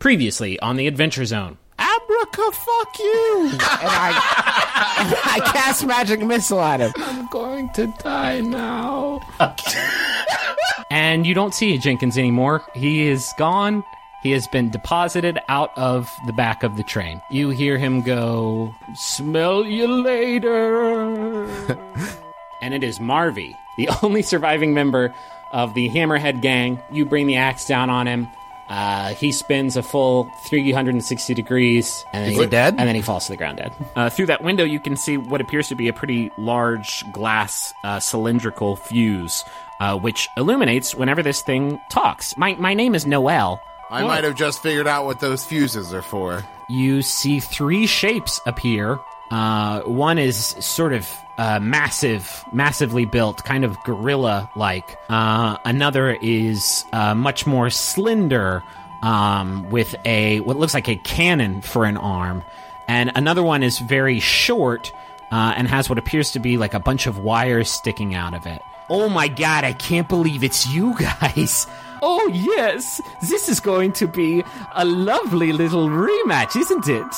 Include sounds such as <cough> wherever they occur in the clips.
Previously on the Adventure Zone. Abraca, fuck you! and I, I cast magic missile at him. I'm going to die now. <laughs> And you don't see Jenkins anymore. He is gone. He has been deposited out of the back of the train. You hear him go, Smell you later. <laughs> and it is Marvy, the <laughs> only surviving member of the Hammerhead gang. You bring the axe down on him. Uh, he spins a full 360 degrees. And then Is he dead? And then he falls to the ground dead. Uh, through that window, you can see what appears to be a pretty large glass uh, cylindrical fuse, uh, which illuminates whenever this thing talks. My, my name is Noelle. I might have just figured out what those fuses are for. You see three shapes appear. Uh, one is sort of uh, massive, massively built, kind of gorilla like. Uh, another is uh, much more slender, um, with a what looks like a cannon for an arm. And another one is very short uh, and has what appears to be like a bunch of wires sticking out of it. Oh my god, I can't believe it's you <laughs> guys! Oh, yes, this is going to be a lovely little rematch, isn't it?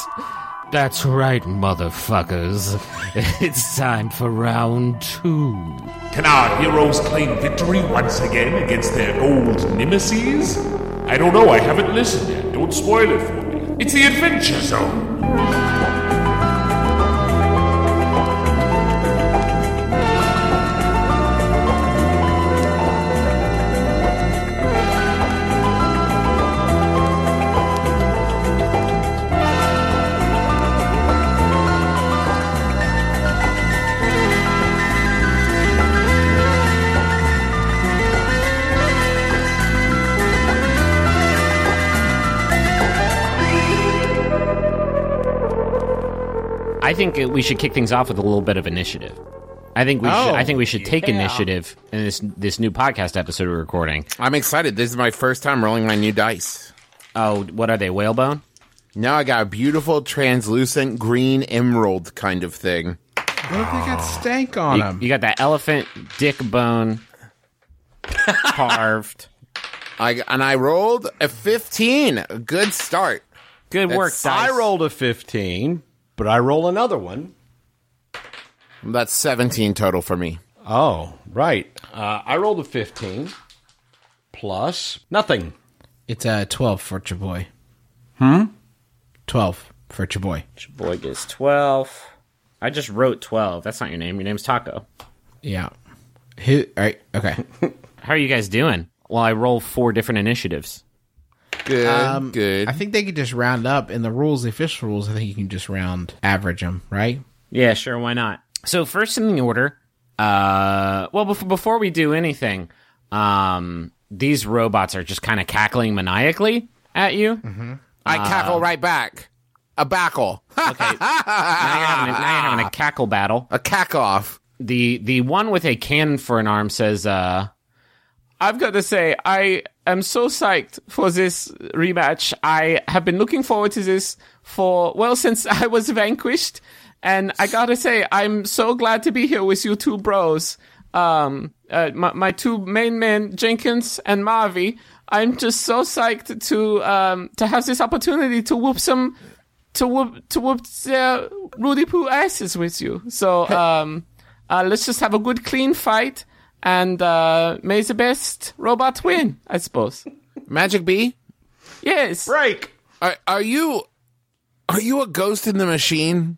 That's right, motherfuckers. <laughs> It's time for round two. Can our heroes claim victory once again against their old nemesis? I don't know, I haven't listened yet. Don't spoil it for me. It's the Adventure Zone. I think uh, we should kick things off with a little bit of initiative. I think we should. Oh, I think we should take yeah. initiative in this this new podcast episode we're recording. I'm excited. This is my first time rolling my new dice. Oh, what are they? Whalebone? Now I got a beautiful translucent green emerald kind of thing. What if they got stank on You, them? you got that elephant dick bone <laughs> carved. I and I rolled a 15. A good start. Good work, dice. I rolled a 15, but I roll another one. That's 17 total for me. Oh, right. Uh, I rolled a 15 plus nothing. It's a 12 for Chaboy. Hmm? 12 for Chaboy. Boy gets twelve. I just wrote twelve. That's not your name. Your name's Taako. Yeah. Who? All right. Okay. <laughs> How are you guys doing? Well, I roll four different initiatives. Good. Um, good. I think they could just round up in the rules, the official rules. I think you can just round average them, right? Yeah, sure. Why not? So first in the order, uh, well, before, before we do anything, um, these robots are just kind of cackling maniacally at you. I cackle right back. A backle. <laughs> Okay, now you're, having a, now you're having a cackle battle. a cack off. The the one with a cannon for an arm says, uh, "I've got to say, I am so psyched for this rematch. I have been looking forward to this for well since <laughs> I was vanquished, and I gotta say, I'm so glad to be here with you two bros. Um, uh, my, my two main men, Jenkins and Marvy. I'm just so psyched to um to have this opportunity to whoop some." To whoop to whoop their Rudy Poo asses with you. So um, uh, let's just have a good, clean fight, and uh, may the best robot win. I suppose. Magic B, Yes. Break. are, are you are you a ghost in the machine?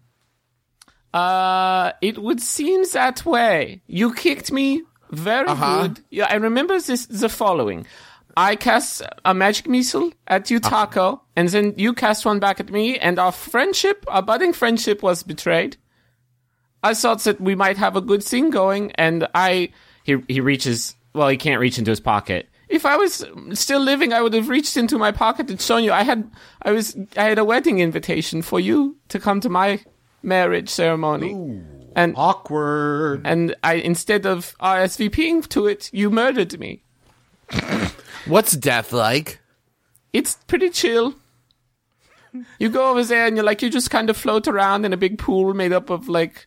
Uh, it would seem that way. You kicked me very Uh-huh. good. Yeah, I remember this the following. I cast a magic missile at you, Taako, and then you cast one back at me, and our friendship, our budding friendship, was betrayed. I thought that we might have a good thing going, and I he he reaches well, he can't reach into his pocket. If I was still living, I would have reached into my pocket and shown you. I had I was I had a wedding invitation for you to come to my marriage ceremony, Ooh, and Awkward. and I instead of RSVPing to it, you murdered me. What's death like? It's pretty chill. You go over there and you're like you just kind of float around in a big pool made up of like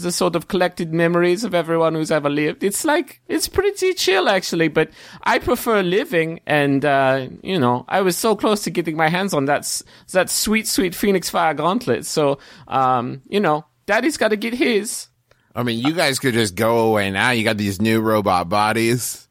It's a sort of collected memories of everyone who's ever lived. It's like it's pretty chill actually, but I prefer living. And uh, you know, I was so close to getting my hands on that that sweet, sweet Phoenix Fire Gauntlet. So, um, you know, Daddy's got to get his. I mean, you guys could just go away now. You got these new robot bodies.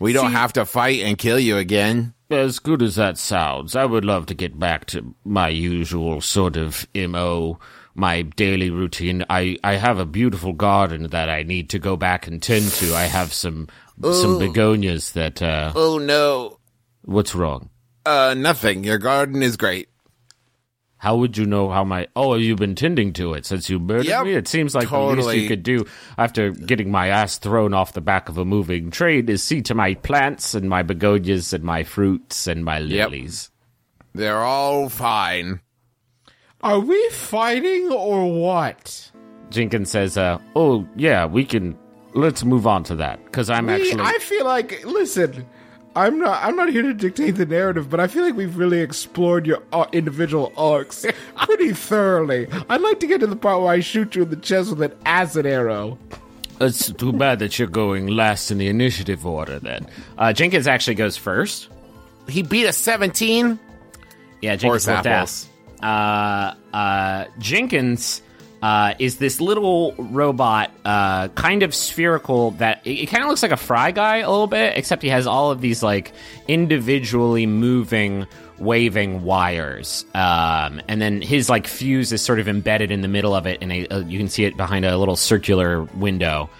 We don't See- have to fight and kill you again. As good as that sounds, I would love to get back to my usual sort of MO, my daily routine. I, I have a beautiful garden that I need to go back and tend to. I have some some begonias that uh Oh no. what's wrong? Uh, nothing. Your garden is great. How would you know how my Oh, you've been tending to it since you murdered Yep, me? It seems like the least you could do after getting my ass thrown off the back of a moving train is see to my plants and my begonias and my fruits and my Yep. lilies. They're all fine. Are we fighting or what? Jenkins says, uh, "Oh yeah, we can. Let's move on to that because I'm We- actually. I feel like listen. I'm not. I'm not here to dictate the narrative, but I feel like we've really explored your uh, individual arcs <laughs> pretty thoroughly. I'd like to get to the part where I shoot you in the chest with an acid arrow. it's too bad that you're going last in the initiative order. Then uh, Jenkins actually goes first. He beat a 17. Yeah, Jenkins Horse looked apples. ass. Uh, uh, Jenkins uh, is this little robot, uh, kind of spherical. That it, it kind of looks like a fry guy a little bit, except he has all of these like individually moving, waving wires. Um, and then his like fuse is sort of embedded in the middle of it, and uh, you can see it behind a little circular window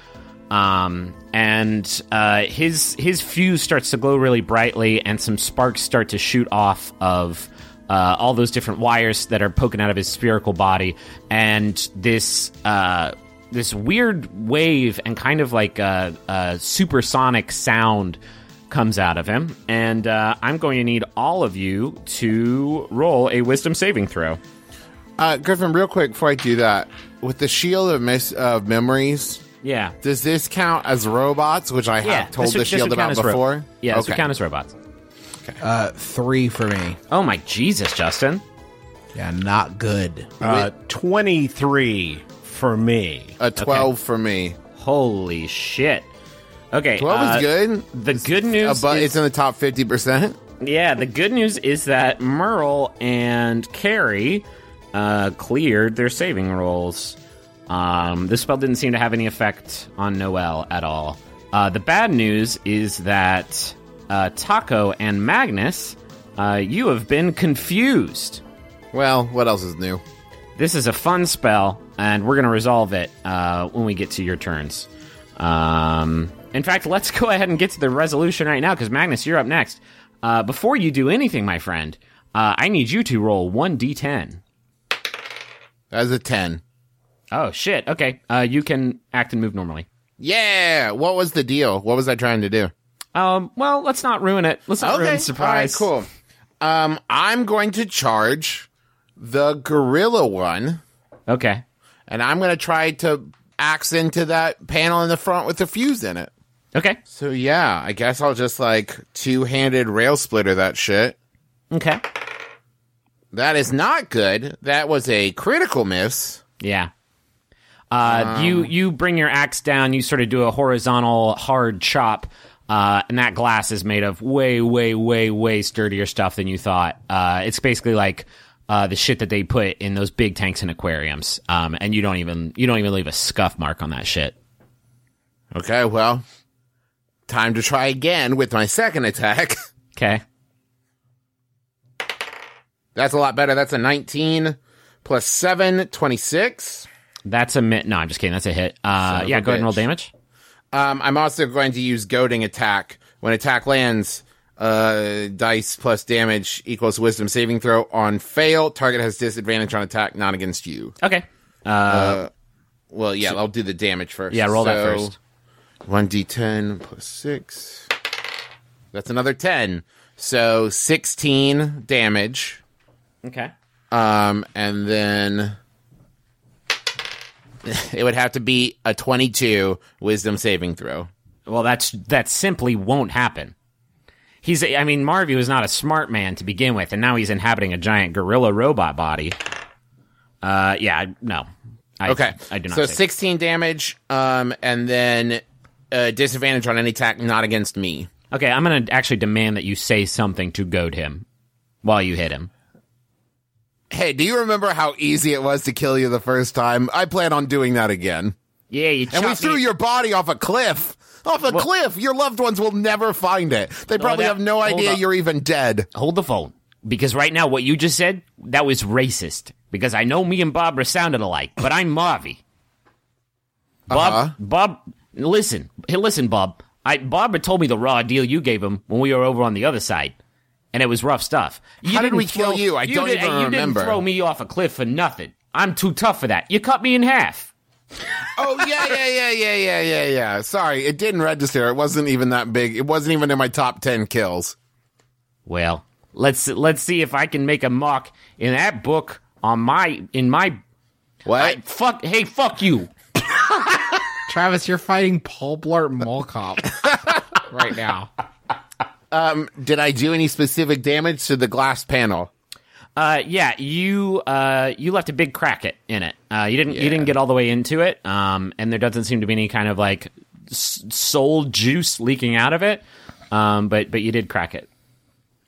um, and uh, his his fuse starts to glow really brightly, and some sparks start to shoot off of uh, all those different wires that are poking out of his spherical body, and this uh, this weird wave and kind of like a, a supersonic sound comes out of him, and uh, I'm going to need all of you to roll a Wisdom saving throw. Uh, Griffin, real quick before I do that, with the shield of, mis- of memories, Yeah. does this count as robots, which I have told this the shield would about as ro- before? yeah, this would count as robots. Uh, three for me. Oh my Jesus, Justin! Yeah, not good. Uh, 23 for me. A 12 for me. Holy shit. Okay. 12 uh, is good. The good news But is, it's in the top 50%. yeah, the good news is that Merle and Carey uh, cleared their saving rolls. Um, this spell didn't seem to have any effect on Noelle at all. Uh, the bad news is that uh, Taako and Magnus, uh, you have been confused. Well, what else is new? This is a fun spell, and we're going to resolve it uh, when we get to your turns. Um, in fact, let's <laughs> go ahead and get to the resolution right now, because Magnus, you're up next. Uh, before you do anything, my friend, uh, I need you to roll 1d10. As a 10. Oh, shit. Okay. Uh, you can act and move normally. Yeah. What was the deal? What was I trying to do? Um, well, let's not ruin it. Let's not ruin the surprise. All right, cool. Um, I'm going to charge the gorilla one, Okay. and I'm going to try to axe into that panel in the front with the fuse in it. Okay. So yeah, I guess I'll just like two-handed rail splitter that shit. Okay. That is not good. That was a critical miss. Yeah. Uh, you you bring your axe down. You sort of do a horizontal hard chop, uh, and that glass is made of way, way, way, way sturdier stuff than you thought. Uh, it's basically like uh, the shit that they put in those big tanks and aquariums, um, and you don't even you don't even leave a scuff mark on that shit. Okay, well, time to try again with my second attack. <laughs> Okay. That's a lot better. That's a 19 plus 7, 26. That's a mit. No, I'm just kidding. That's a hit. Uh, yeah, go ahead and roll damage. Um, I'm also going to use goading attack. When attack lands, uh, dice plus damage equals wisdom saving throw. On fail, target has disadvantage on attack, not against you. Okay. Uh, Well, yeah, I'll do the damage first. yeah, roll that first. 1d10 plus 6. That's another 10. So 16 damage. Okay. Um, and then it would have to be a 22 wisdom saving throw. Well, that's that simply won't happen. He's, I mean, Marvy was not a smart man to begin with, and now he's inhabiting a giant gorilla robot body. Uh, yeah, no. I, Okay. I do not. So save. 16 damage, um, and then uh, disadvantage on any attack not against me. Okay, I'm going to actually demand that you say something to goad him while you hit him. Hey, do you remember how easy it was to kill you the first time? I plan on doing that again. Yeah, you And we threw me- your body off a cliff. Off a cliff. Your loved ones will never find it. They probably that- have no idea you're even dead. Hold the phone. Because right now, what you just said, that was racist. Because I know me and Barbara sounded alike, but I'm Marvy. Bob, Uh-huh. Bob, listen, hey, listen, Bob. I Barbara told me the raw deal you gave him when we were over on the other side, and it was rough stuff. You How did didn't we kill you? I don't did- even you remember. You didn't throw me off a cliff for nothing. I'm too tough for that. You cut me in half. Oh yeah, yeah, yeah, yeah, yeah, yeah, yeah. Sorry, it didn't register. It wasn't even that big. It wasn't even in my top ten kills. Well, let's let's see if I can make a mark in that book on my in my What? I, fuck. Hey, fuck you. <laughs> Travis, you're fighting Paul Blart Mall Cop <laughs> right now. Did I do any specific damage to the glass panel? Uh, yeah, you uh, you left a big crack it in it. Uh, you didn't you didn't get all the way into it. Um, and there doesn't seem to be any kind of like s- soul juice leaking out of it. Um, but but you did crack it.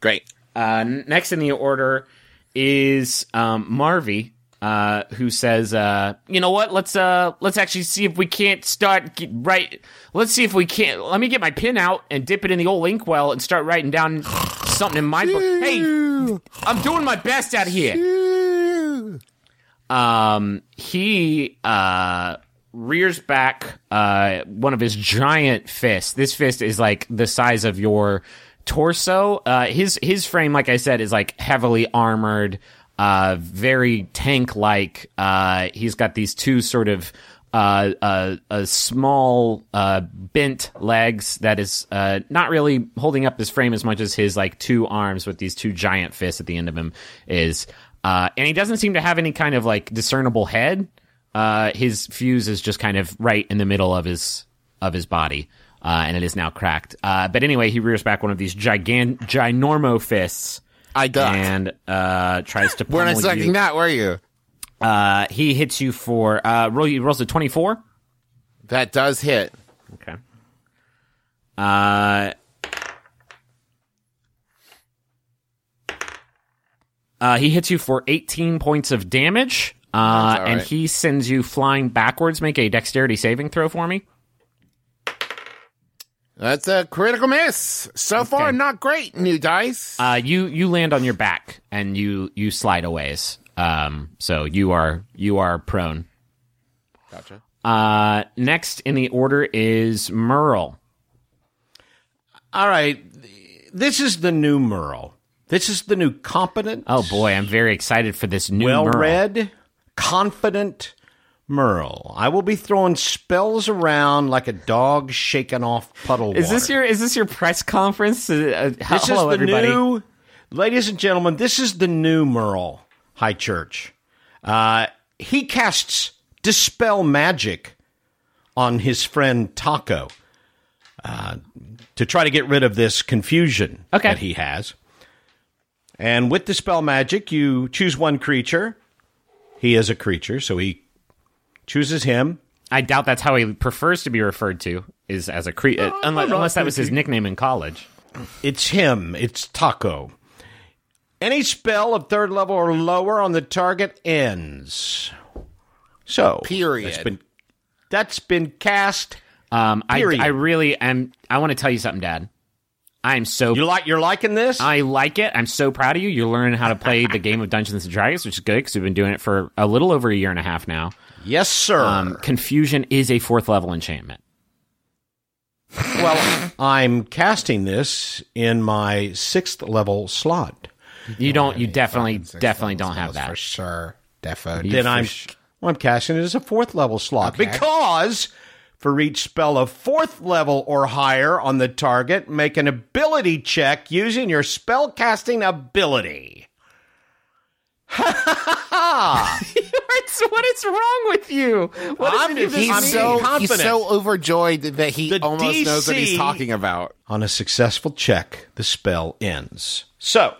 Great. Uh, next in the order is um, Marvy, uh, who says, uh, "You know what? Let's uh, let's actually see if we can't start right. Let's see if we can't. Let me get my pen out and dip it in the old inkwell and start writing down something in my book. Hey, I'm doing my best out here." Um, he uh rears back uh one of his giant fists. This fist is like the size of your torso. Uh his his frame like I said is like heavily armored, uh very tank like. Uh he's got these two sort of uh, uh, a small uh, bent legs that is uh, not really holding up his frame as much as his like two arms with these two giant fists at the end of him is. Uh, and he doesn't seem to have any kind of like discernible head. Uh, his fuse is just kind of right in the middle of his of his body, uh, and it is now cracked. Uh, but anyway, he rears back one of these gigant ginormo fists. I ducked. and uh, tries to. <laughs> We're not expecting you. that, were you? Uh, he hits you for uh, roll. He rolls a twenty four. That does hit. Okay. Uh, uh, he hits you for 18 points of damage. Uh, That's and right. he sends you flying backwards. Make a dexterity saving throw for me. That's a critical miss. So far, not great. New dice. Uh, you you land on your back and you you slide a ways. Um, so you are you are prone. Gotcha. Uh, next in the order is Merle. All right. This is the new Merle. This is the new competent, Oh boy, I'm very excited for this new well Merle. read, confident Merle. I will be throwing spells around like a dog shaking off puddle Is water. this your is this your press conference? Uh, uh, This hello, is the everybody. new, ladies and gentlemen. This is the new Merle Highchurch. Uh, he casts dispel magic on his friend Taako uh, to try to get rid of this confusion Okay. that he has. And with dispel magic, you choose one creature. He is a creature, so he chooses him. I doubt that's how he prefers to be referred to is as a cre- uh, unless, unless that was his nickname in college. It's him. It's Taako. Any spell of third level or lower on the target ends. So, Period. That's been, that's been cast. Um, I, Period. I really am. I want to tell you something, Dad. I'm so You like? You're liking this? I like it. I'm so proud of you. You're learning how to play the <laughs> game of Dungeons and Dragons, which is good because we've been doing it for a little over a year and a half now. Yes, sir. Um, confusion is a fourth level enchantment. well, I'm casting this in my sixth level slot. You don't. You definitely, definitely don't have that for sure. Defo. Then I'm well, I'm casting it as a fourth level slot because for each spell of fourth level or higher on the target, make an ability check using your spell casting ability. What's, what is wrong with you? What I'm- does he's I'm He's mean? being so confident. he's so overjoyed that he The almost knows what he's talking about. On a successful check, the spell ends. So,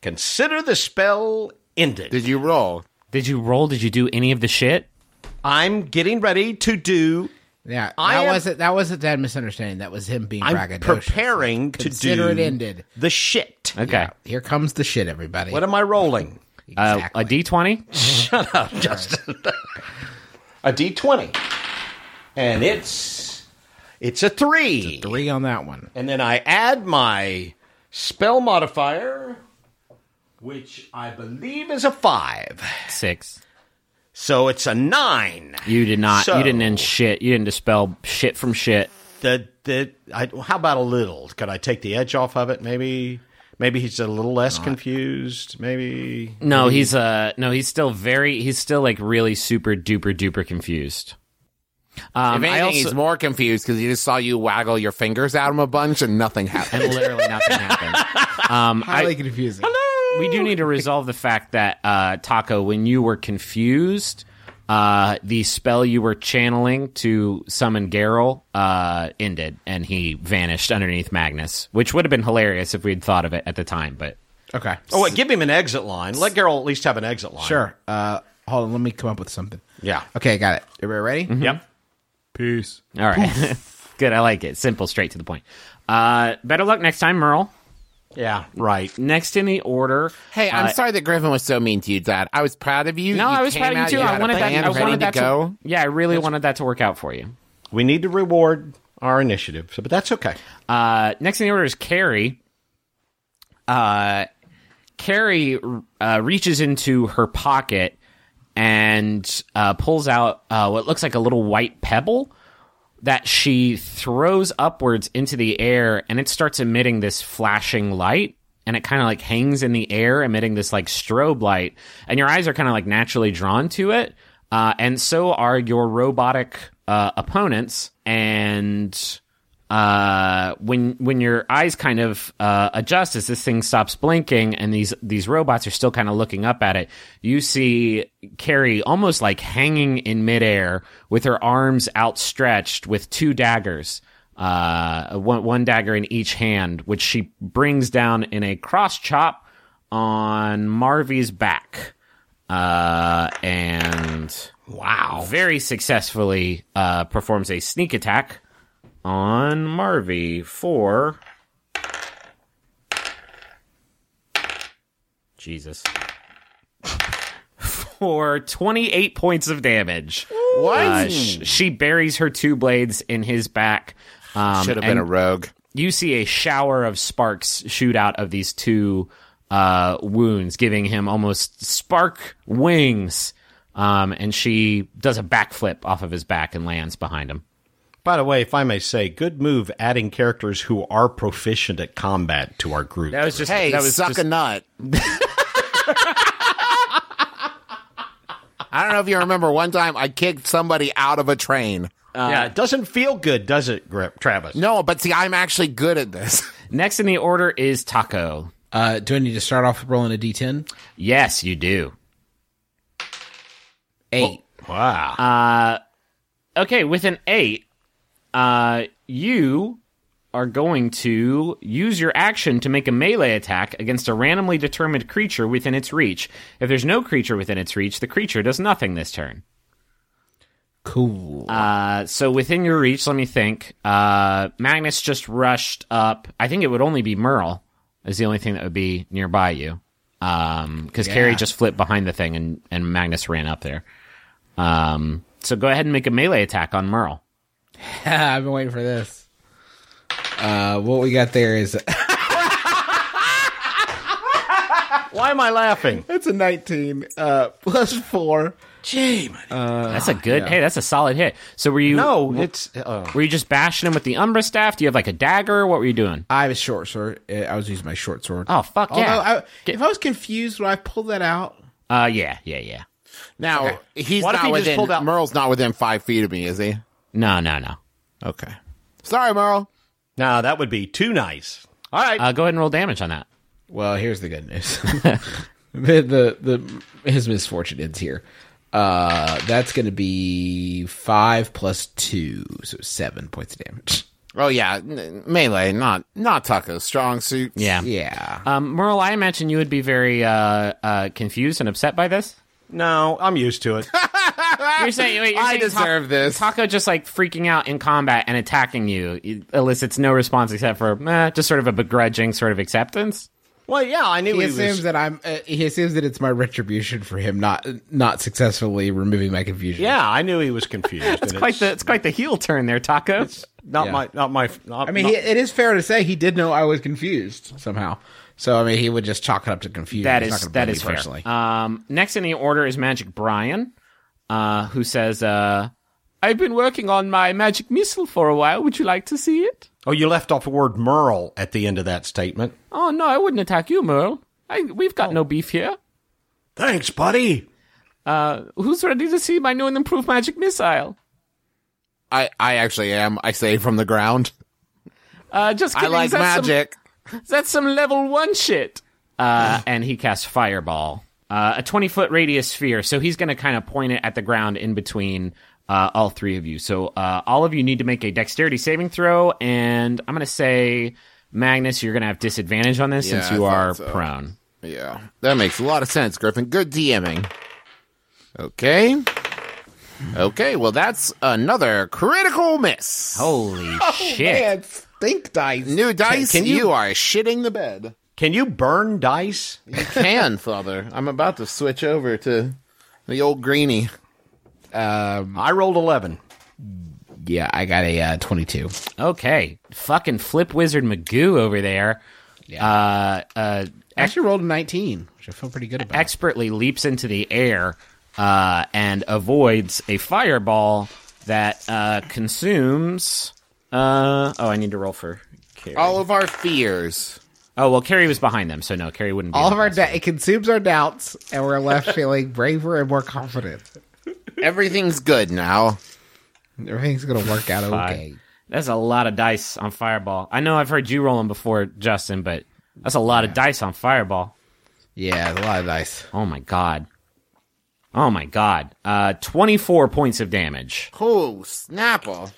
consider the spell ended. Did you roll? Did you roll? Did you do any of the shit? I'm getting ready to do. Yeah, that I am- wasn't that wasn't that misunderstanding. That was him being I'm braggadocious. preparing Like, to consider do it ended. the shit. Okay. Yeah, here comes the shit, everybody. What am I rolling? Uh, exactly. a D twenty. <laughs> Justin. a D20, and it's it's a three. Three on that one. And then I add my spell modifier, which I believe is a five. Six. So it's a nine. You did not. So- you didn't end shit. You didn't dispel shit from shit. The the I, how about a little? Could I take the edge off of it? Maybe maybe he's a little less confused. Maybe No, he's uh no, he's still very. He's still like really super duper duper confused. Um, If I anything, also, he's more confused because he just saw you waggle your fingers at him a bunch and nothing happened. and literally nothing happened. Um, <laughs> I, Highly confusing. Hello We do need to resolve the fact that uh, Taako, when you were confused, uh, the spell you were channeling to summon Geralt uh, ended, and he vanished underneath Magnus, which would have been hilarious if we'd thought of it at the time. But Okay. Oh, wait, give him an exit line. Let Geralt at least have an exit line. Sure. Uh, hold on. Let me come up with something. Yeah. Okay, I got it. Everybody ready? Yep. Peace. all right, <laughs> good. I like it. Simple, straight to the point. Uh, better luck next time, Merle. Yeah. Right. Next in the order. Hey, I'm uh, sorry that Griffin was so mean to you, Dad. I was proud of you. No, You I was proud of you out, too. had I a wanted that. I wanted that to go. Yeah, I really wanted that to work out for you. We need to reward our initiative, so, but that's okay. Uh, next in the order is Carey. Uh, Carey uh, reaches into her pocket and uh, pulls out uh, what looks like a little white pebble that she throws upwards into the air, and it starts emitting this flashing light. And it kind of like hangs in the air, emitting this like strobe light, and your eyes are kind of like naturally drawn to it. Uh, and so are your robotic uh, opponents. And uh, when when your eyes kind of uh, adjust as this thing stops blinking and these these robots are still kind of looking up at it, you see Carey almost like hanging in midair with her arms outstretched with two daggers, uh, one one dagger in each hand, which she brings down in a cross chop on Marvy's back, uh, and wow, very successfully uh, performs a sneak attack on Marvy for Jesus. <laughs> For 28 points of damage. What? she buries her two blades in his back. Um, Should have been a rogue. You see a shower of sparks shoot out of these two uh, wounds, giving him almost spark wings. Um, and she does a backflip off of his back and lands behind him. By the way, if I may say, good move adding characters who are proficient at combat to our group. That was just Hey, that was suck just, a nut. I don't know if you remember one time I kicked somebody out of a train. yeah, it doesn't feel good, does it, Gra- Travis? No, but see, I'm actually good at this. <laughs> Next in the order is Taako. Uh, do I need to start off rolling a d10? Yes, you do. Eight. Wow. Uh, Okay, with an eight, uh, you are going to use your action to make a melee attack against a randomly determined creature within its reach. If there's no creature within its reach, the creature does nothing this turn. cool. Uh, so within your reach, let me think. Uh, Magnus just rushed up. I think it would only be Merle is the only thing that would be nearby you. Um, because Carey just flipped behind the thing and, and Magnus ran up there. Um, so go ahead and make a melee attack on Merle. <laughs> I've been waiting for this. Uh, what we got there is <laughs> Why am I laughing? it's a 19 uh, plus four. Gee, That's a good. Hey, that's a solid hit. So were you? no, it's. Uh, Were you just bashing him with the Umbra staff? Do you have like a dagger? What were you doing? I have a short sword. Uh, I was using my short sword. Oh fuck yeah! Although I, if I was confused when I pulled that out, uh, yeah, yeah, yeah. Now, he's What if not he just within, pulled out- Merle's not within five feet of me, is he? No, no, no. Okay. Sorry, Merle. No, that would be too nice. All right. Uh, go ahead and roll damage on that. well, here's the good news. <laughs> <laughs> the, the the his misfortune ends here. Uh, that's going to be five plus two, so seven points of damage. Oh yeah, melee, not not Taako's strong suit. Yeah. Yeah. Um, Merle, I imagine you would be very uh, uh, confused and upset by this. no, I'm used to it. <laughs> You're saying wait, you're I saying Ta- deserve this. Taako just like freaking out in combat and attacking you it elicits no response except for eh, just sort of a begrudging sort of acceptance. Well, yeah, I knew He he, assumes was. that I'm. Uh, he assumes that it's my retribution for him not not successfully removing my confusion. Yeah, I knew he was confused. <laughs> It's quite the it's quite the heel turn there, Taako. not Yeah. my not my. Not, I mean, not- he, it is fair to say he did know I was confused somehow. So I mean, he would just chalk it up to confusion. That He's is not gonna that blame is me fair. personally. Um, next in the order is Magic Brian, uh, who says, uh, "I've been working on my magic missile for a while. Would you like to see it?" oh, you left off the word Merle at the end of that statement. Oh no, I wouldn't attack you, Merle. I, we've Oh. got no beef here. Thanks, buddy. Uh, who's ready to see my new and improved magic missile? I, I actually am. I say from the ground. Uh, just I kidding. like that's some- magic. That's some level one shit. Uh, and he casts Fireball, uh, a 20 foot radius sphere. So he's going to kind of point it at the ground in between uh, all three of you. So uh, all of you need to make a dexterity saving throw. And I'm going to say, Magnus, you're going to have disadvantage on this Yeah, since you are so. prone. Yeah, that makes a lot of sense, Griffin. Good DMing. Okay. Okay, well, that's another critical miss. Holy shit. Man, stink dice. New dice, can you, you- are shitting the bed. Can you burn dice? You can, Father. I'm about to switch over to the old greenie. I rolled eleven. Yeah, I got a uh, twenty-two. Okay. Fucking Flip Wizard Magoo over there. Uh, uh, I actually rolled a nineteen, which I feel pretty good about. expertly leaps into the air uh, and avoids a fireball that uh, consumes. Uh, oh, I need to roll for Carey. All of our fears. Oh well, Carey was behind them, so no, Carey wouldn't. Be All of our this. da- it consumes our doubts, and we're left <laughs> feeling braver and more confident. Everything's good now. Everything's gonna work out okay. That's a lot of dice on fireball. I know I've heard you roll them before, Justin, but that's a lot of dice on fireball. Yeah, a lot of dice. Oh my god. Oh my god. Uh, twenty-four points of damage. Oh, Snapple.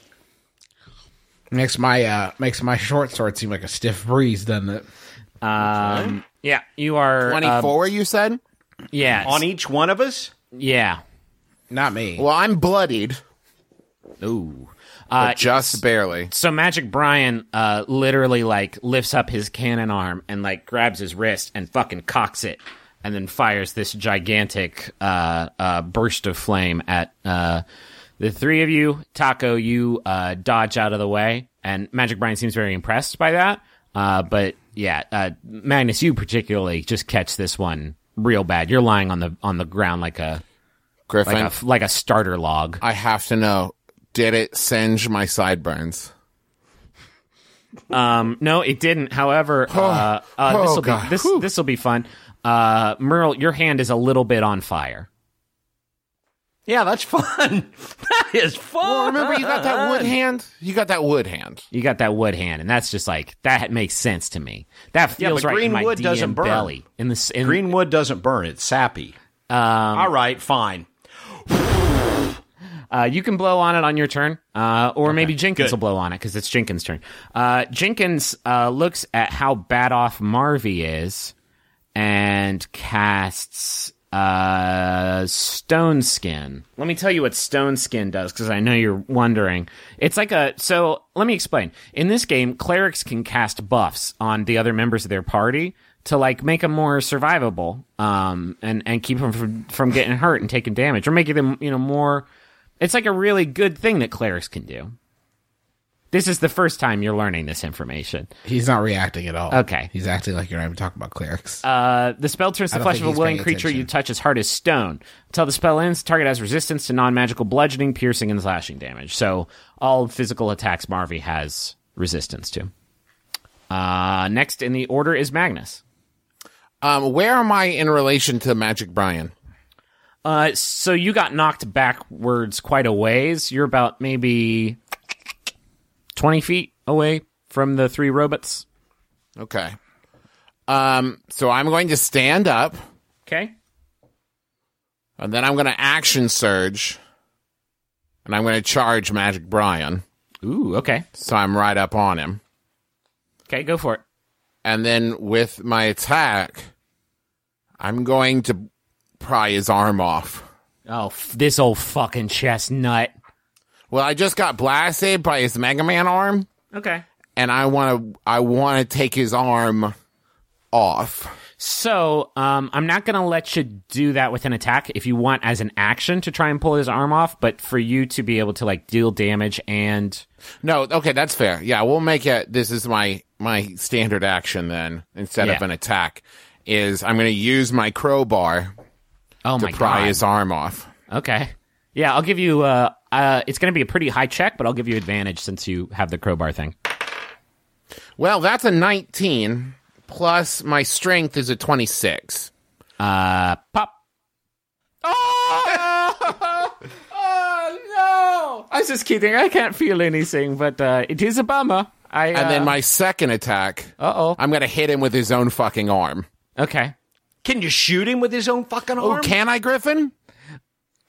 Makes my uh makes my short sword seem like a stiff breeze, doesn't it? Um, yeah, you are uh, 24, you said? yeah, On each one of us? yeah. Not me. Well, I'm bloodied, Ooh. but just barely. So Magic Brian uh, literally like lifts up his cannon arm and like grabs his wrist and fucking cocks it, and then fires this gigantic uh, uh, burst of flame at uh, the three of you. Taako, you uh, dodge out of the way, and Magic Brian seems very impressed by that. Uh, but yeah, uh, Magnus, you particularly just catch this one real bad. You're lying on the on the ground like a Griffin, like a like a starter log. I have to know did it singe my sideburns? Um, no, it didn't. However, <sighs> uh, uh, this will be this this will be fun. Uh, Merle, your hand is a little bit on fire. Yeah, that's fun. <laughs> that is fun. Well, remember, you got that wood hand? You got that wood hand. You got that wood hand, and that's just like that makes sense to me. That Yeah, feels but right green in my wood DM doesn't burn. belly. In the s- in, Green wood doesn't burn; it's sappy. Um, All right, fine. Uh, you can blow on it on your turn, uh, or maybe Jenkins good. will blow on it because it's Jenkins' turn. Uh, Jenkins uh, looks at how bad off Marvy is and casts uh, Stone Skin. Let me tell you what Stone Skin does because I know you're wondering. It's like a so. Let me explain. In this game, clerics can cast buffs on the other members of their party to like make them more survivable, um, and and keep them from from getting hurt and taking damage, or making them you know more. It's like a really good thing that clerics can do. This is the first time you're learning this information. He's not reacting at all. Okay. He's acting like you're not even talking about clerics. Uh, the spell turns the flesh of a willing creature you touch as hard as stone. Until the spell ends, target has resistance to non-magical bludgeoning, piercing, and slashing damage. So all physical attacks Marvy has resistance to. Uh, next in the order is Magnus. Um, where am I in relation to Magic Brian? Uh, so you got knocked backwards quite a ways. You're about maybe 20 feet away from the three robots. Okay. Um, so I'm going to stand up, Okay. and then I'm going to action surge, and I'm going to charge Magic Brian. Ooh, okay. So I'm right up on him. Okay, go for it. And then with my attack, I'm going to pry his arm off Oh, f- this old fucking chestnut. Well, I just got blasted by his Mega Man arm, Okay. and I want to. I want to take his arm off. So, um, I'm not going to let you do that with an attack if you want as an action to try and pull his arm off, but for you to be able to like deal damage and No, okay, that's fair. Yeah, we'll make it. This is my my standard action then instead of an attack. Is I'm going to use my crowbar oh to my pry god. his arm off. Okay. Yeah, I'll give you. Uh, uh, it's going to be a pretty high check, but I'll give you advantage since you have the crowbar thing. Well, that's a 19 plus my strength is a 26. Uh, pop. Oh! <laughs> oh no! I was just kidding. I can't feel anything, but uh, it is a bummer. I And then my second attack, uh oh. I'm going to hit him with his own fucking arm. Okay. Can you shoot him with his own fucking arm? Oh, can I, Griffin?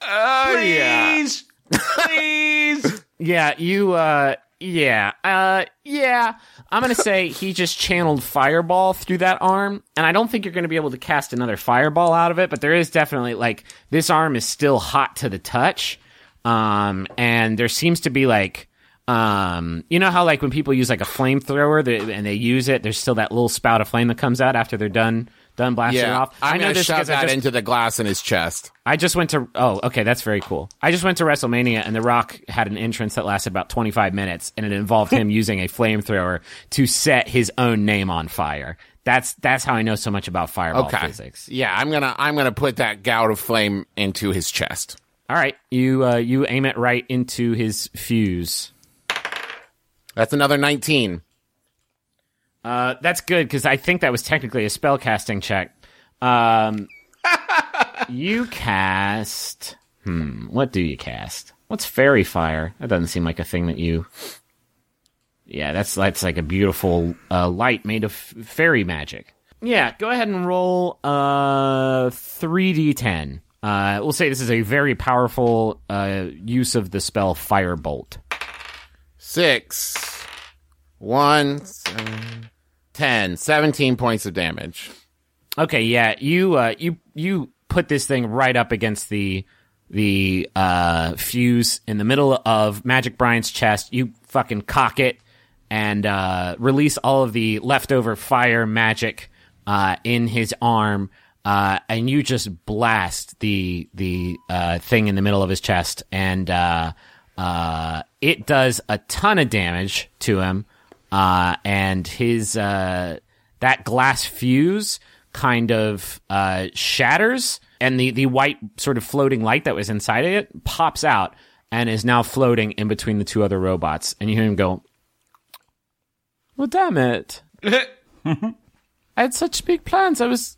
Please, please. <laughs> Yeah, you. Uh, yeah. Uh, yeah. I'm gonna say he just channeled fireball through that arm, and I don't think you're gonna be able to cast another fireball out of it. But there is definitely like this arm is still hot to the touch, um, and there seems to be like. Um, you know how like when people use like a flamethrower and they use it, there's still that little spout of flame that comes out after they're done done blasting Yeah. off. I'm I know going to this shove that just, into the glass in his chest. I just went to oh okay that's very cool. I just went to WrestleMania and The Rock had an entrance that lasted about 25 minutes and it involved him <laughs> using a flamethrower to set his own name on fire. That's that's how I know so much about fireball Okay. physics. Yeah, I'm going to I'm to put that gout of flame into his chest. All right, you uh, you aim it right into his fuse. That's another 19. Uh, that's good because I think that was technically a spell casting check. Um, <laughs> you cast. Hmm. What do you cast? What's fairy fire? That doesn't seem like a thing that you. Yeah, that's that's like a beautiful uh, light made of fairy magic. Yeah, go ahead and roll uh 3d10. Uh, we'll say this is a very powerful uh, use of the spell Firebolt. Six, one, seven, ten, 17 points of damage. Okay, yeah, you uh, you you put this thing right up against the the uh, fuse in the middle of Magic Brian's chest. You fucking cock it and uh, release all of the leftover fire magic uh, in his arm, uh, and you just blast the the uh, thing in the middle of his chest, and uh, uh, it does a ton of damage to him, uh, and his uh, that glass fuse kind of uh, shatters, and the the white sort of floating light that was inside of it pops out and is now floating in between the two other robots, and you hear him go, Well, damn it. <laughs> I had such big plans. I was,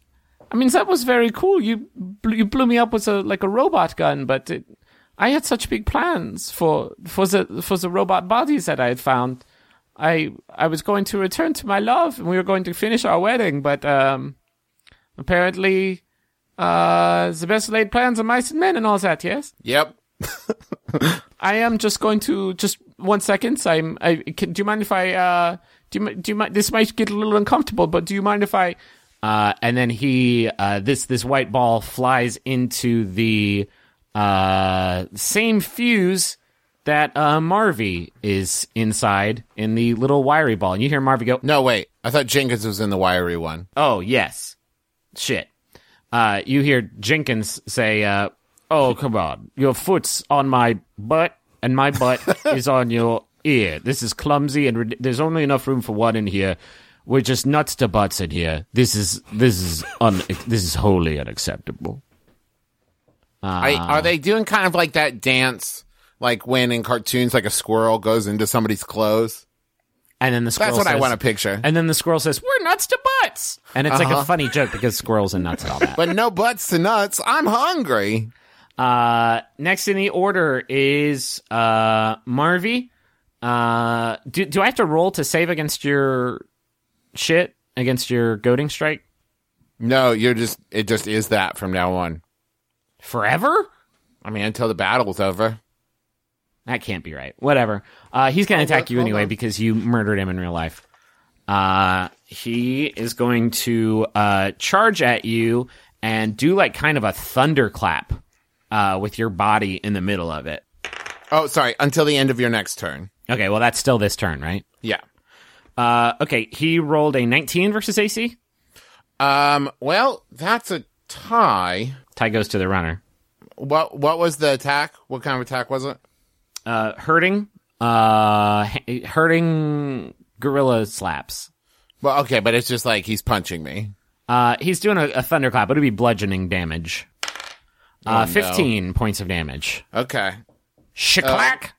I mean, that was very cool. You you blew me up with a like a robot gun, but it, I had such big plans for for the for the robot bodies that I had found. I I was going to return to my love, and we were going to finish our wedding, but um, apparently, uh, the best laid plans of mice and men and all that. Yes. Yep. <laughs> I am just going to just one second. I'm. I can, do you mind if I? Uh, do you do you mind? This might get a little uncomfortable, but do you mind if I? uh, and then he uh, this this white ball flies into the uh, same fuse that uh, Marvy is inside in the little wiry ball, and you hear Marvy go, No, wait. I thought Jenkins was in the wiry one. Oh, yes. Shit. Uh, you hear Jenkins say, uh, Oh, come on. Your foot's on my butt, and my butt <laughs> is on your ear. This is clumsy, and rid- there's only enough room for one in here. We're just nuts to butts in here. This is this is un- this is wholly unacceptable. I, are they doing kind of like that dance, like when in cartoons, like a squirrel goes into somebody's clothes? And then the squirrel That's what I want to picture. And then the squirrel says, "We're nuts to butts," and it's like a funny joke because squirrels and nuts and all that. But no butts to nuts. I'm hungry. Uh, next in the order is uh, Marvy. Uh, do do I have to roll to save against your shit against your goading strike No, you're just, it just is that from now on. forever? I mean, until the battle's over. That can't be right. Whatever. Uh, he's going to attack you anyway because you murdered him in real life. Uh, he is going to uh, charge at you and do like kind of a thunderclap uh, with your body in the middle of it. Oh, sorry. Until the end of your next turn. Okay, well that's still this turn, right? Yeah. Uh, okay, he rolled a 19 versus AC. Um. Well, that's a tie. Tie goes to the runner. What What was the attack? What kind of attack was it? Uh, hurting, uh, hurting gorilla slaps. Well, okay, but it's just like he's punching me. Uh, he's doing a, a thunderclap. It'll be bludgeoning damage. Uh, Oh, no. 15 points of damage. Okay, Shicklack.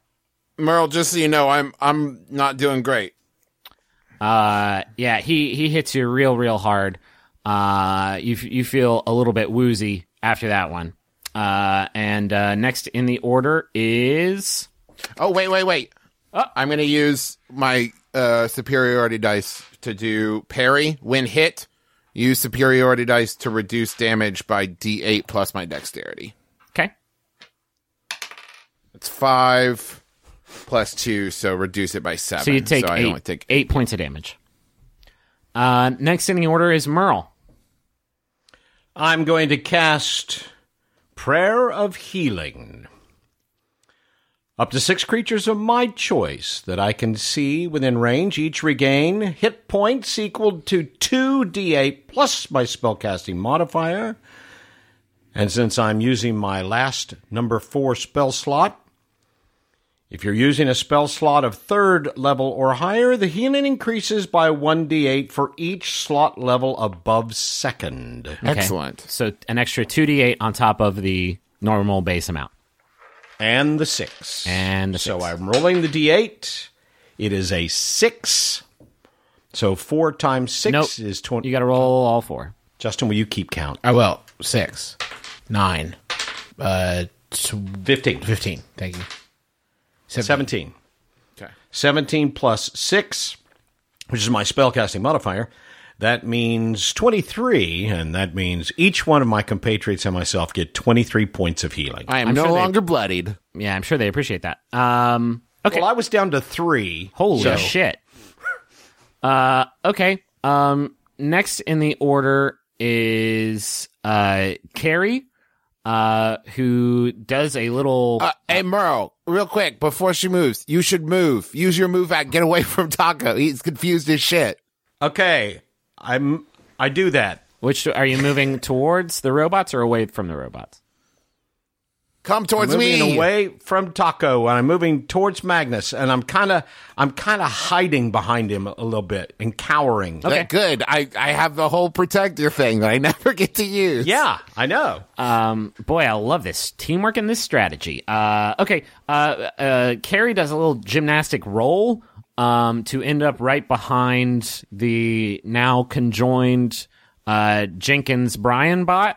Merle. Just so you know, I'm I'm not doing great. Uh, yeah, he he hits you real, real hard. Uh, you you feel a little bit woozy after that one. Uh, and uh, next in the order is Oh wait, wait, wait. Oh. I'm gonna use my uh, superiority dice to do parry when hit. Use superiority dice to reduce damage by D8 plus my dexterity. okay. It's five plus two, so reduce it by seven. So you take I eight, only take eight points of damage. Uh, next in the order is Merle. I'm going to cast Prayer of Healing. Up to six creatures of my choice that I can see within range each regain hit points equal to 2d8 plus my spellcasting modifier. And since I'm using my last number four spell slot, if you're using a spell slot of third level or higher, the healing increases by 1d8 for each slot level above second. Okay. excellent. So an extra two d eight on top of the normal base amount. And the six. And the so six. I'm rolling the d8. It is a six. So four times six Nope. is twenty. You got to roll all four. Justin, will you keep count? I will. Six, nine, uh, tw- Fifteen. fifteen. Thank you. Seventeen. Okay. Seventeen plus six, which is my spellcasting modifier. That means twenty-three, and that means each one of my compatriots and myself get twenty-three points of healing. I am I'm no sure they- longer bloodied. Yeah, I'm sure they appreciate that. Um, okay. Well, I was down to three. Holy so- shit. Uh, okay. Um, next in the order is uh Carey, uh, who does a little. Uh, hey, Merle, real quick, before she moves, you should move. Use your move act. Get away <laughs> from Taako. He's confused as shit. Okay, I'm. I do that. which are you moving towards the robots or away from the robots? Come towards moving me. away from Taako, and I'm moving towards Magnus, and I'm kind of, I'm kind of hiding behind him a little bit and cowering. Okay. Good. I, I have the whole protector thing that I <laughs> never get to use. Yeah, I know. Um, boy, I love this teamwork and this strategy. Uh, okay. Uh, uh, Carey does a little gymnastic roll, um, to end up right behind the now conjoined, uh, Jenkins Brian bot.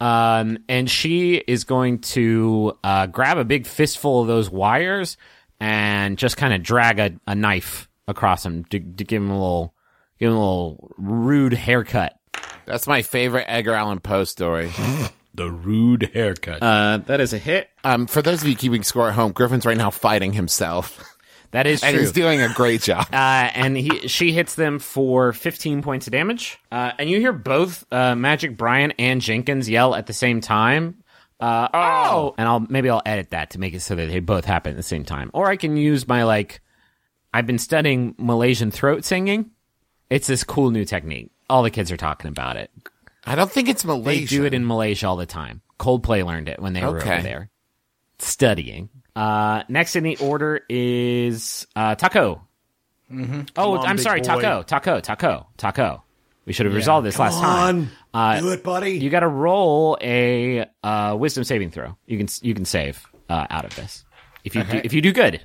Um, and she is going to, uh, grab a big fistful of those wires and just kind of drag a, a knife across him to, to give him a little, give him a little rude haircut. That's my favorite Edgar Allan Poe story. <laughs> The rude haircut. Uh, that is a hit. um, for those of you keeping score at home, Griffin's right now fighting himself. <laughs> That is And true. he's doing a great job. <laughs> uh, and he she hits them for 15 points of damage. Uh, and you hear both uh, Magic Brian and Jenkins yell at the same time. Uh, oh, and I'll maybe I'll edit that to make it so that they both happen at the same time, or I can use my like. I've been studying Malaysian throat singing. It's this cool new technique. All the kids are talking about it. I don't think it's Malaysian. They do it in Malaysia all the time. Coldplay learned it when they were Okay. over there studying. Uh, next in the order is uh, Taako. Oh, on, I'm sorry, boy. Taako, Taako, Taako, Taako. We should have resolved this last time. Uh, do it, buddy. You got to roll a uh, Wisdom saving throw. You can you can save uh, out of this if you do, if you do good.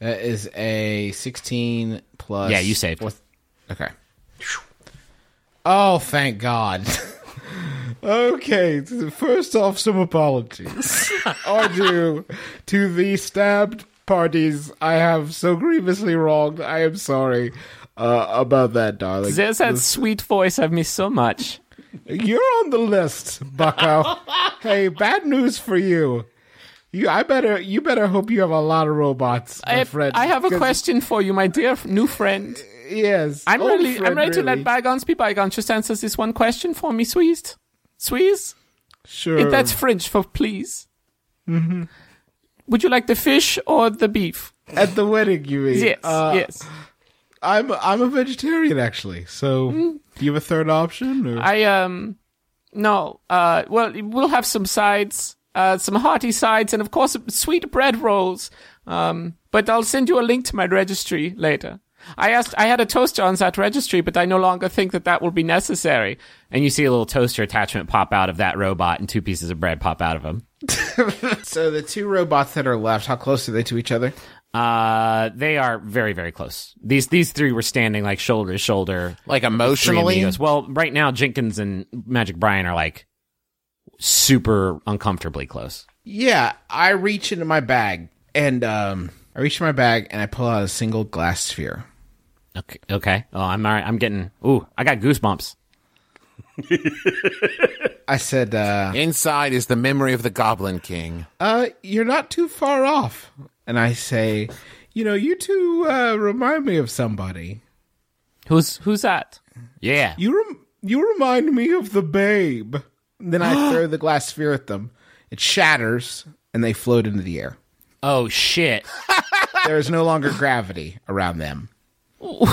That is a 16 plus. Yeah, you saved. Okay. Oh, thank God. <laughs> okay, first off, some apologies <laughs> are due to the stabbed parties I have so grievously wronged. I am sorry uh, about that, darling. There's that sweet voice I've missed so much. You're on the list, Bucko. <laughs> hey, bad news for you. You, I better, you better hope you have a lot of robots, my I, friend. I have a question for you, my dear new friend. Yes, I'm old ready. I'm friend, ready to let bygones be bygones. Just answer this one question for me, Sweez. Sweez. Sure. If That's French for please. Mm-hmm. Would you like the fish or the beef? at the wedding, you mean? Yes, Uh, yes. I'm I'm a vegetarian actually. So, do you have a third option? Or? I um no uh well we'll have some sides uh some hearty sides and of course sweet bread rolls um but I'll send you a link to my registry later. I asked I had a toaster on that registry but I no longer think that that will be necessary. And you see a little toaster attachment pop out of that robot, and two pieces of bread pop out of him. <laughs> so the two robots that are left, how close are they to each other? Uh, they are very, very close. These these three were standing like shoulder to shoulder. Like emotionally? Well, right now Jenkins and Magic Brian are like super uncomfortably close. Yeah, I reach into my bag and um, I reach in my bag and I pull out a single glass sphere. Okay. Okay. Oh, I'm all right. I'm getting. Ooh, I got goosebumps. <laughs> I said, uh, Inside is the memory of the Goblin King. uh, "You're not too far off." And I say, "You know, you two uh, remind me of somebody. Who's who's that? Yeah. You rem- you remind me of the Babe." And then I <gasps> throw the glass sphere at them. It shatters and they float into the air. Oh shit. There is no longer gravity around them.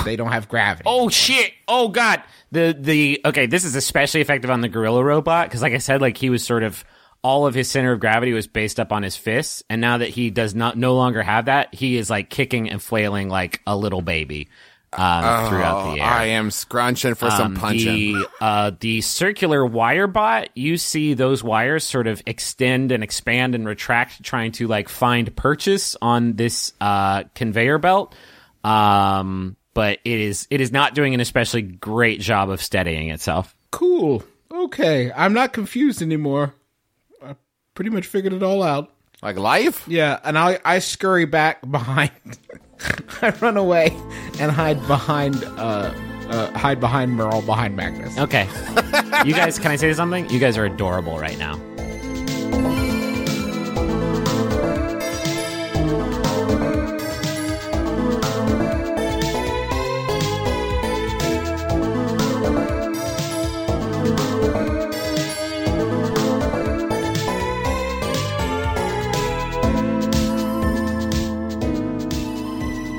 They don't have gravity. Oh shit! Oh god! The the okay, this is especially effective on the gorilla robot because, like I said, like he was sort of all of his center of gravity was based up on his fists, and now that he does not no longer have that, he is like kicking and flailing like a little baby um, throughout the air. Oh, I am scrunching for some Um, punching. The uh, the circular wire bot, you see those wires sort of extend and expand and retract, trying to like find purchase on this uh, conveyor belt. Um, but it is it is not doing an especially great job of steadying itself. Cool. Okay, I'm not confused anymore. I pretty much figured it all out. Like life? Yeah, and I I scurry back <laughs> behind. I run away and hide behind uh, uh hide behind Merle behind Magnus. Okay, you guys, can I say something? You guys are adorable right now.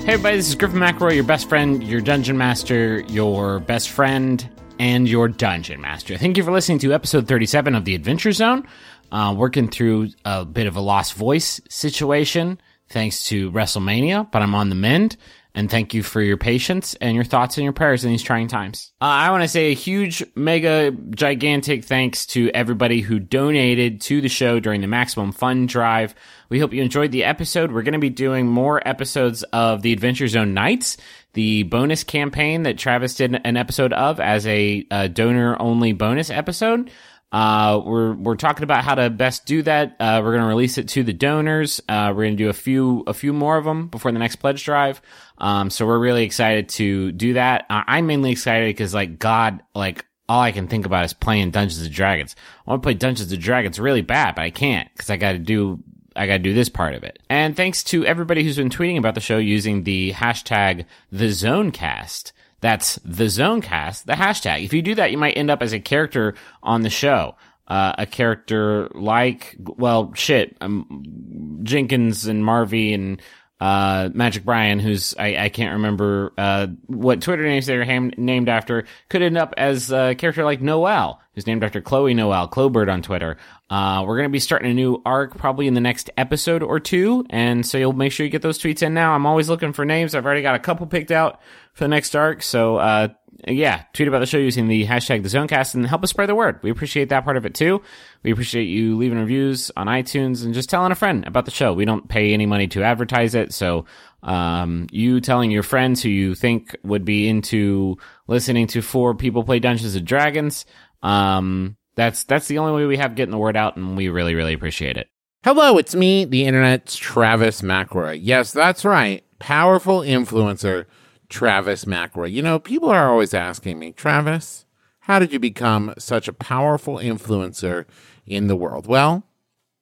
Hey everybody, this is Griffin McElroy, your best friend, your dungeon master, your best friend, and your dungeon master. Thank you for listening to episode 37 of The Adventure Zone. Uh, working through a bit of a lost voice situation thanks to WrestleMania, but I'm on the mend. And thank you for your patience and your thoughts and your prayers in these trying times. Uh, I want to say a huge, mega, gigantic thanks to everybody who donated to the show during the Maximum Fun Drive. We hope you enjoyed the episode. We're going to be doing more episodes of the Adventure Zone Nights, the bonus campaign that Travis did an episode of as a, uh donor only bonus episode. Uh, we're we're talking about how to best do that. Uh, we're gonna release it to the donors. Uh, we're gonna do a few a few more of them before the next pledge drive. Um, so we're really excited to do that. I'm mainly excited because like God, like all I can think about is playing Dungeons and Dragons. I want to play Dungeons and Dragons really bad, but I can't because I got to do I got to do this part of it. And thanks to everybody who's been tweeting about the show using the hashtag the Zonecast. That's the Zonecast, the hashtag. If you do that, you might end up as a character on the show. Uh, a character like, well, shit, um, Jenkins and Marvy and uh, Magic Brian, who's I, I can't remember uh, what Twitter names they're ham- named after, could end up as a character like Noelle, who's named after Chloe Noel, Clobird on Twitter. Uh, we're going to be starting a new arc probably in the next episode or two, and so you'll make sure you get those tweets in now. I'm always looking for names. I've already got a couple picked out for the next arc, so uh, yeah, tweet about the show using the hashtag the Zonecast and help us spread the word. We appreciate that part of it too. We appreciate you leaving reviews on iTunes and just telling a friend about the show. We don't pay any money to advertise it, so um, you telling your friends who you think would be into listening to four people play Dungeons and Dragons. Um, that's that's the only way we have getting the word out, and we really really appreciate it. Hello, it's me, the internet's Travis McElroy. Yes, that's right. Powerful influencer, Travis McElroy. You know, people are always asking me, Travis, how did you become such a powerful influencer in the world? Well,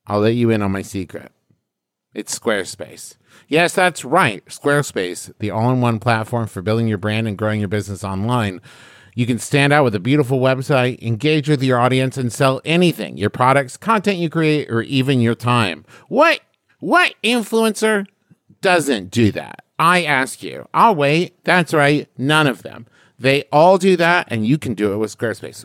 I'll let you in on my secret. It's Squarespace. Yes, that's right. Squarespace, the all in one platform for building your brand and growing your business online. You can stand out with a beautiful website, engage with your audience, and sell anything your products, content you create, or even your time. What, what influencer doesn't do that? I ask you. I'll wait. That's right. None of them. They all do that, and you can do it with Squarespace.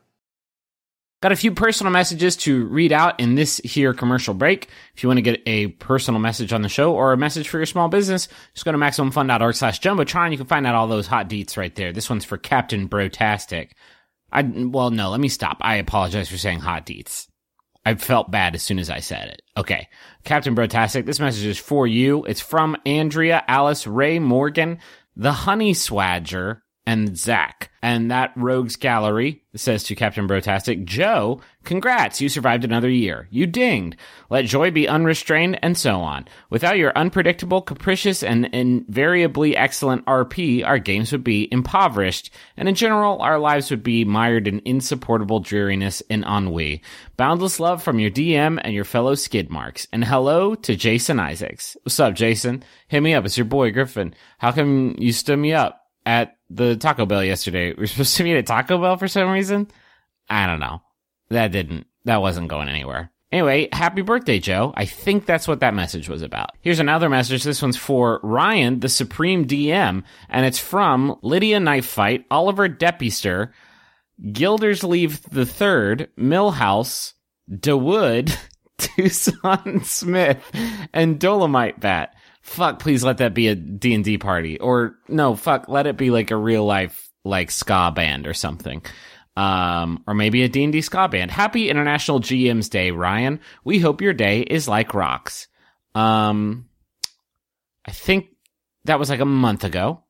Got a few personal messages to read out in this here commercial break. If you want to get a personal message on the show or a message for your small business, just go to MaximumFun.org slash Jumbotron. You can find out all those hot deets right there. This one's for Captain Brotastic. I, well, no, let me stop. I apologize for saying hot deets. I felt bad as soon as I said it. Okay. Captain Brotastic, this message is for you. It's from Andrea, Alice, Ray, Morgan, the Honey Swadger, and Zach. And that rogues gallery says to Captain Brotastic, Joe, congrats, you survived another year. You dinged. Let joy be unrestrained, and so on. Without your unpredictable, capricious, and invariably excellent RP, our games would be impoverished, and in general, our lives would be mired in insupportable dreariness and ennui. Boundless love from your DM and your fellow skid marks. And hello to Jason Isaacs. What's up, Jason? Hit me up. It's your boy, Griffin. How come you stood me up? At the Taco Bell yesterday. We are <laughs> supposed to meet at Taco Bell for some reason. I don't know. That didn't, that wasn't going anywhere. Anyway, happy birthday, Joe. I think that's what that message was about. Here's another message. This one's for Ryan, the Supreme DM, and it's from Lydia Knife Fight, Oliver Depister, Gildersleeve the Third, Millhouse, DeWood, <laughs> Tucson Smith, and Dolomite Bat. Fuck, please let that be a D&D party. Or, no, fuck, let it be like a real life, like, ska band or something. Um, or maybe a D&D ska band. Happy International GM's Day, Ryan. We hope your day is like rocks. Um, I think that was like a month ago,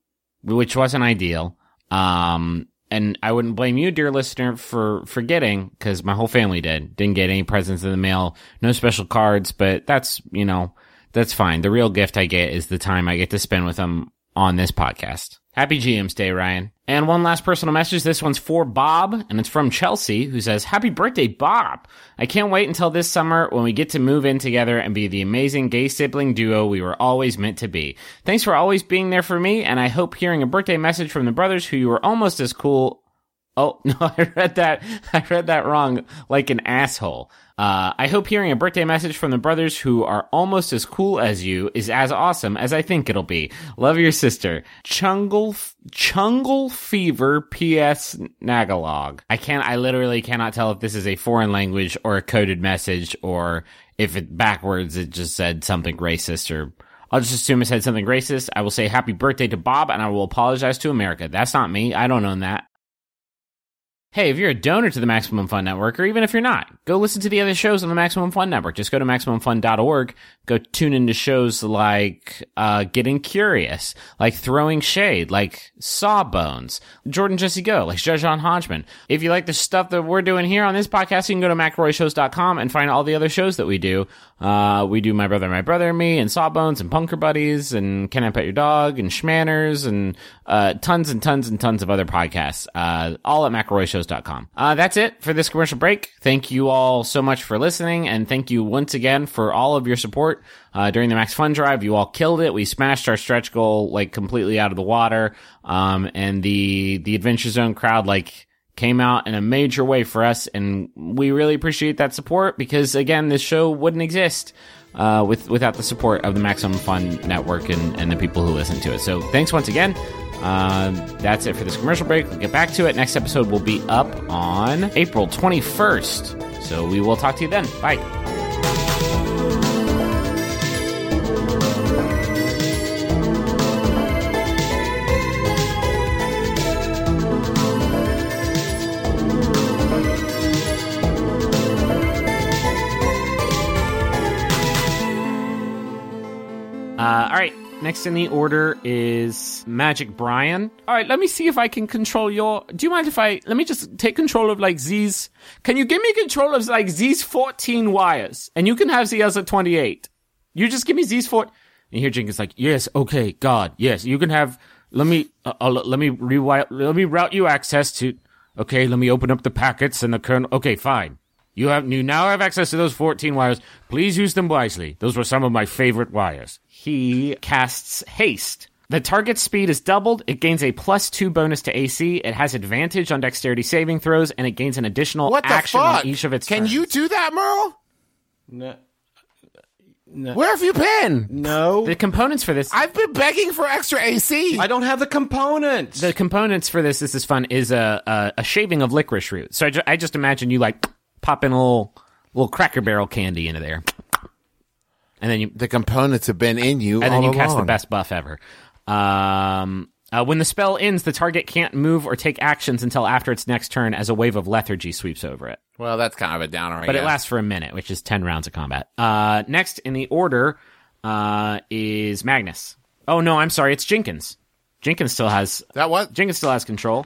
which wasn't ideal. Um, and I wouldn't blame you, dear listener, for forgetting because my whole family did. Didn't get any presents in the mail, no special cards, but that's, you know, that's fine. The real gift I get is the time I get to spend with them on this podcast. Happy GM's Day, Ryan. And one last personal message. This one's for Bob, and it's from Chelsea, who says, Happy birthday, Bob! I can't wait until this summer when we get to move in together and be the amazing gay sibling duo we were always meant to be. Thanks for always being there for me, and I hope hearing a birthday message from the brothers who you were almost as cool Oh <laughs> no, I read that. I read that wrong, like an asshole. Uh, I hope hearing a birthday message from the brothers who are almost as cool as you is as awesome as I think it'll be. Love your sister, Chungle Chungle Fever. P.S. Nagalog. I can't. I literally cannot tell if this is a foreign language or a coded message, or if it backwards it just said something racist or. I'll just assume it said something racist. I will say happy birthday to Bob and I will apologize to America. That's not me. I don't own that. Hey, if you're a donor to the Maximum Fun Network, or even if you're not, go listen to the other shows on the Maximum Fun Network. Just go to MaximumFun.org, go tune into shows like, uh, Getting Curious, like Throwing Shade, like Sawbones, Jordan Jesse Go, like John Hodgman. If you like the stuff that we're doing here on this podcast, you can go to McElroyShows.com and find all the other shows that we do. Uh, we do My Brother, My Brother and Me, and Sawbones, and Bunker Buddies, and Can I Pet Your Dog, and Schmanners, and, uh, tons and tons and tons of other podcasts, uh, all at McElroyShows.com. Uh, that's it for this commercial break. Thank you all so much for listening, and thank you once again for all of your support, uh, during the Max Fun Drive. You all killed it. We smashed our stretch goal, like, completely out of the water. Um, and the, the Adventure Zone crowd, like, came out in a major way for us, and we really appreciate that support because, again, this show wouldn't exist uh, with without the support of the Maximum Fun Network and, and the people who listen to it. So, thanks once again. Uh, that's it for this commercial break. We'll get back to it. Next episode will be up on April 21st. So, we will talk to you then. Bye. Uh, all right. Next in the order is Magic Brian. All right, let me see if I can control your. Do you mind if I let me just take control of like Z's? Can you give me control of like Z's fourteen wires, and you can have the other twenty eight. You just give me Z's four. And here Jenkins like, yes, okay, God, yes, you can have. Let me uh, uh, let me rewire. Let me route you access to. Okay, let me open up the packets and the kernel. Okay, fine. You have you now have access to those 14 wires. Please use them wisely. Those were some of my favorite wires. He casts haste. The target's speed is doubled. It gains a plus two bonus to AC. It has advantage on dexterity saving throws, and it gains an additional What action fuck? on each of its Can turns. you do that, Merle? No. Where have you been? No. The components for this. I've been begging for extra AC. I don't have the components. the components for this. This is fun. Is a a, a shaving of licorice root. So I, ju- I just imagine you like pop in a little little Cracker Barrel candy into there, and then you the components have been in you, and then you cast the best buff ever. Um, uh, when the spell ends, the target can't move or take actions until after its next turn, as a wave of lethargy sweeps over it. Well, that's kind of a downer. I But it lasts for a minute, which is ten rounds of combat. Uh, next in the order uh, is Magnus. Oh no, I'm sorry, it's Jenkins. Jenkins still has That what? Jenkins still has control.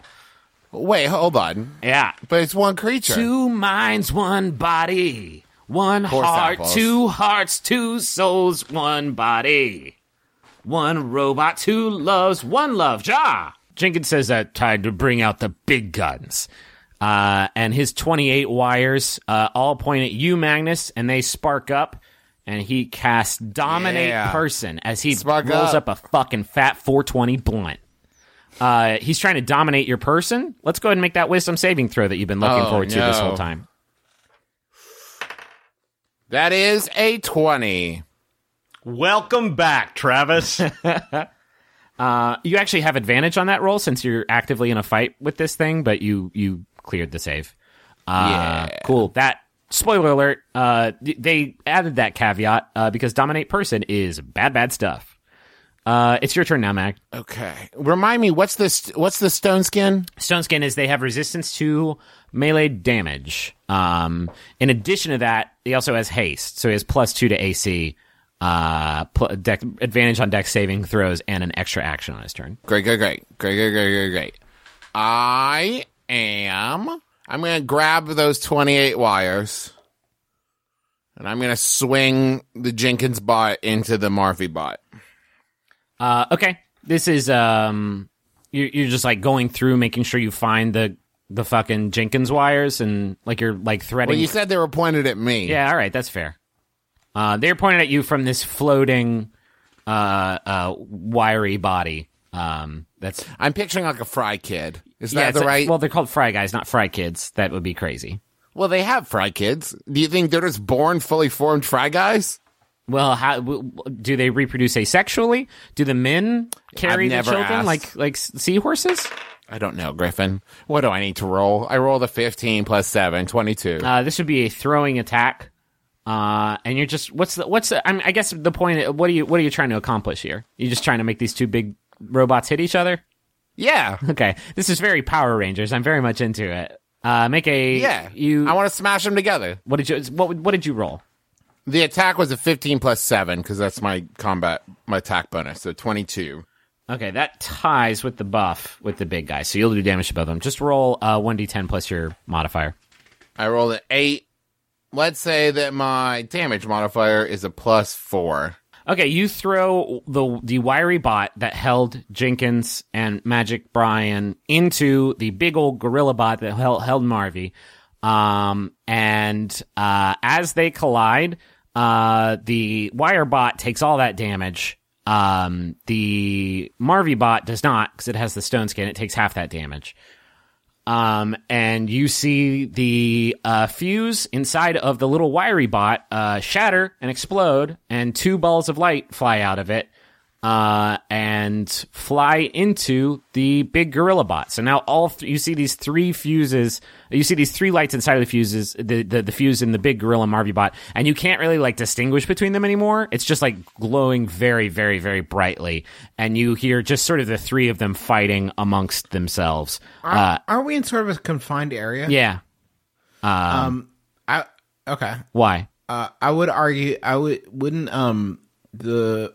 Wait, hold on. Yeah, But it's one creature. Two minds, one body. One Horse heart, apples. two hearts, two souls, one body. One robot, two loves, one love. Ja! Jenkins says that time to bring out the big guns. Uh, and his 28 wires uh, all point at you, Magnus, and they spark up. And he casts Dominate Yeah. Person as he Spark rolls up. up a fucking fat 420 blunt. Uh, he's trying to dominate your person. Let's go ahead and make that wisdom saving throw that you've been looking Oh, forward to this whole time. That is a 20. Welcome back, Travis. <laughs> Uh, you actually have advantage on that roll since you're actively in a fight with this thing, but you you cleared the save. Uh, Yeah. cool. That spoiler alert. Uh, they added that caveat uh, because dominate person is bad, bad stuff. Uh, it's your turn now, Mac. Okay. Remind me, what's this? What's the stone skin? Stone Skin is they have resistance to melee damage. Um, in addition to that, he also has haste, so he has plus two to AC, uh, pl- deck, advantage on deck saving throws, and an extra action on his turn. Great, great, great, great, great, great, great, great. I am. I'm gonna grab those 28 wires, and I'm gonna swing the Jenkins bot into the Marvy bot. Uh, okay, this is um, you're, you're just like going through, making sure you find the the fucking Jenkins wires, and like you're like threading. Well, you said they were pointed at me. Yeah, all right, that's fair. Uh, they're pointed at you from this floating, uh, uh, wiry body. Um, that's I'm picturing like a fry kid. Is yeah, that the a- right? Well, they're called fry guys, not fry kids. That would be crazy. Well, they have fry kids. Do you think they're just born fully formed fry guys? Well, how do they reproduce asexually? Do the men carry the children asked. like like seahorses? I don't know, Griffin. What do I need to roll? I rolled a 15 plus 7, 22. Uh, this would be a throwing attack. Uh, and you're just what's the what's the, I, mean, I guess the point. What are you what are you trying to accomplish here? You're just trying to make these two big robots hit each other? yeah. <laughs> Okay, this is very Power Rangers. I'm very much into it. Uh, make a Yeah. You I want to smash them together. what did you what what did you roll? The attack was a 15 plus 7 because that's my combat, my attack bonus. So 22. Okay, that ties with the buff with the big guy, so you'll do damage to both of them. Just roll uh, one d10 plus your modifier. I rolled an 8. Let's say that my damage modifier is a plus 4. Okay, you throw the the wiry bot that held Jenkins and Magic Brian into the big old gorilla bot that held, held Marvy. Um, and uh, as they collide, uh, the wire bot takes all that damage. Um, the Marvy bot does not because it has the stone skin. It takes half that damage. Um, and you see the uh, fuse inside of the little wiry bot uh, shatter and explode, and two balls of light fly out of it uh, and fly into the big gorilla bot. So now all th- you see these three fuses. You see these three lights inside of the fuses, the, the the fuse in the big gorilla Marvy bot, and you can't really like distinguish between them anymore. It's just like glowing very, very, very brightly, and you hear just sort of the three of them fighting amongst themselves. Uh, Aren't we in sort of a confined area? yeah. Um. I okay. Why? Uh, I would argue. I would wouldn't um the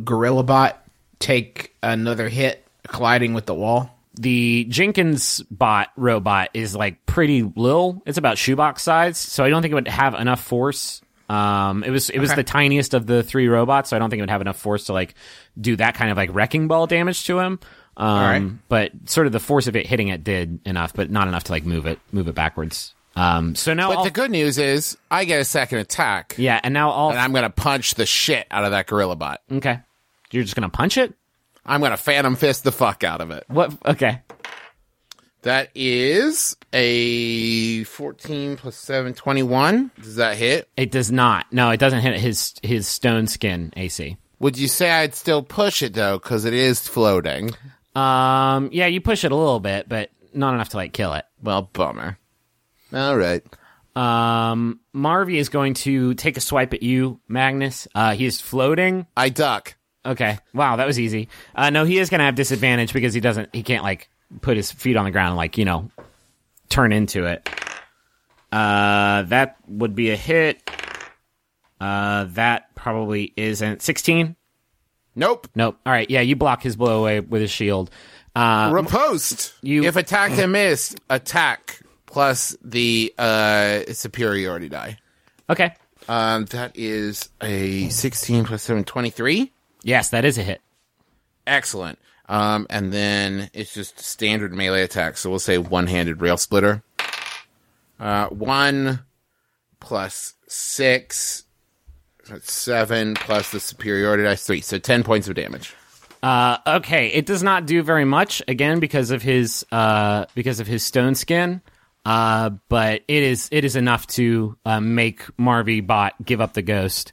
gorilla bot take another hit colliding with the wall. The Jenkins bot robot is like pretty little. It's about shoebox size, so I don't think it would have enough force. Um, it was it was Okay. the tiniest of the three robots, so I don't think it would have enough force to like do that kind of like wrecking ball damage to him. Um, right. but sort of the force of it hitting it did enough, but not enough to like move it move it backwards. Um, so now, But the good news is I get a second attack. yeah, and now all And I'm going to punch the shit out of that gorilla bot. okay. You're just gonna punch it? I'm going to phantom fist the fuck out of it. What? Okay. That is a 14 plus 7, 21. Does that hit? It does not. No, it doesn't hit his his stone skin AC. Would you say I'd still push it though? Because it is floating. Um, yeah, you push it a little bit, but not enough to like kill it. Well, bummer. All right. Um, Marvy is going to take a swipe at you, Magnus. Uh, he is floating. I duck. Okay. Wow, that was easy. Uh, no, he is going to have disadvantage because he doesn't, he can't like put his feet on the ground and like, you know, turn into it. Uh, that would be a hit. Uh, that probably isn't 16. Nope. Nope. All right. Yeah, you block his blow away with his shield. Uh, Riposte. you- if attacked and missed, attack plus the uh, superiority die. okay. Um, that is a 16 plus 7, 23. Yes, that is a hit. Excellent. Um, and then it's just standard melee attack. So we'll say one handed rail splitter. Uh, one plus six. That's seven plus the superiority dice three. So 10 points of damage. Uh, okay, it does not do very much again because of his uh, because of his stone skin. Uh, but it is it is enough to uh, make Marvy Bot give up the ghost.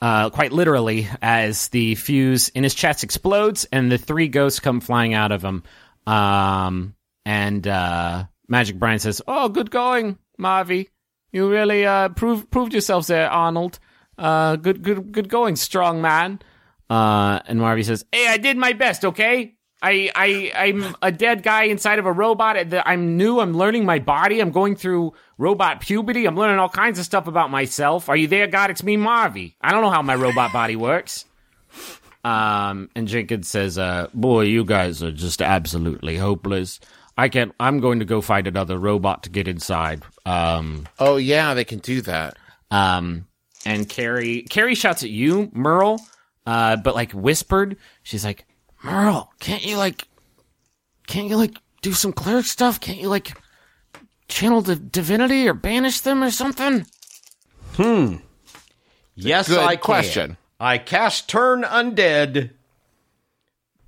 Uh, quite literally, as the fuse in his chest explodes and the three ghosts come flying out of him. Um, and uh, Magic Brian says, "Oh, good going, Marvy. You really uh, proved proved yourselves there, Arnold. Uh, good good good going, strong man." Uh, and Marvy says, "Hey, I did my best. Okay, I, I, I'm a dead guy inside of a robot. I'm new. I'm learning my body. I'm going through robot puberty. I'm learning all kinds of stuff about myself. Are you there, God? It's me, Marvy. I don't know how my robot body works." Um, and Jenkins says, uh, "Boy, you guys are just absolutely hopeless. I can't. I'm going to go find another robot to get inside." Um, Oh yeah, they can do that. um, and Carey, Carey shouts at you, Merle, uh, but like whispered. She's like, Merle, can't you like, can't you like do some cleric stuff? Can't you like channel the divinity or banish them or something? Hmm. Yes, Good I can. question. I cast Turn Undead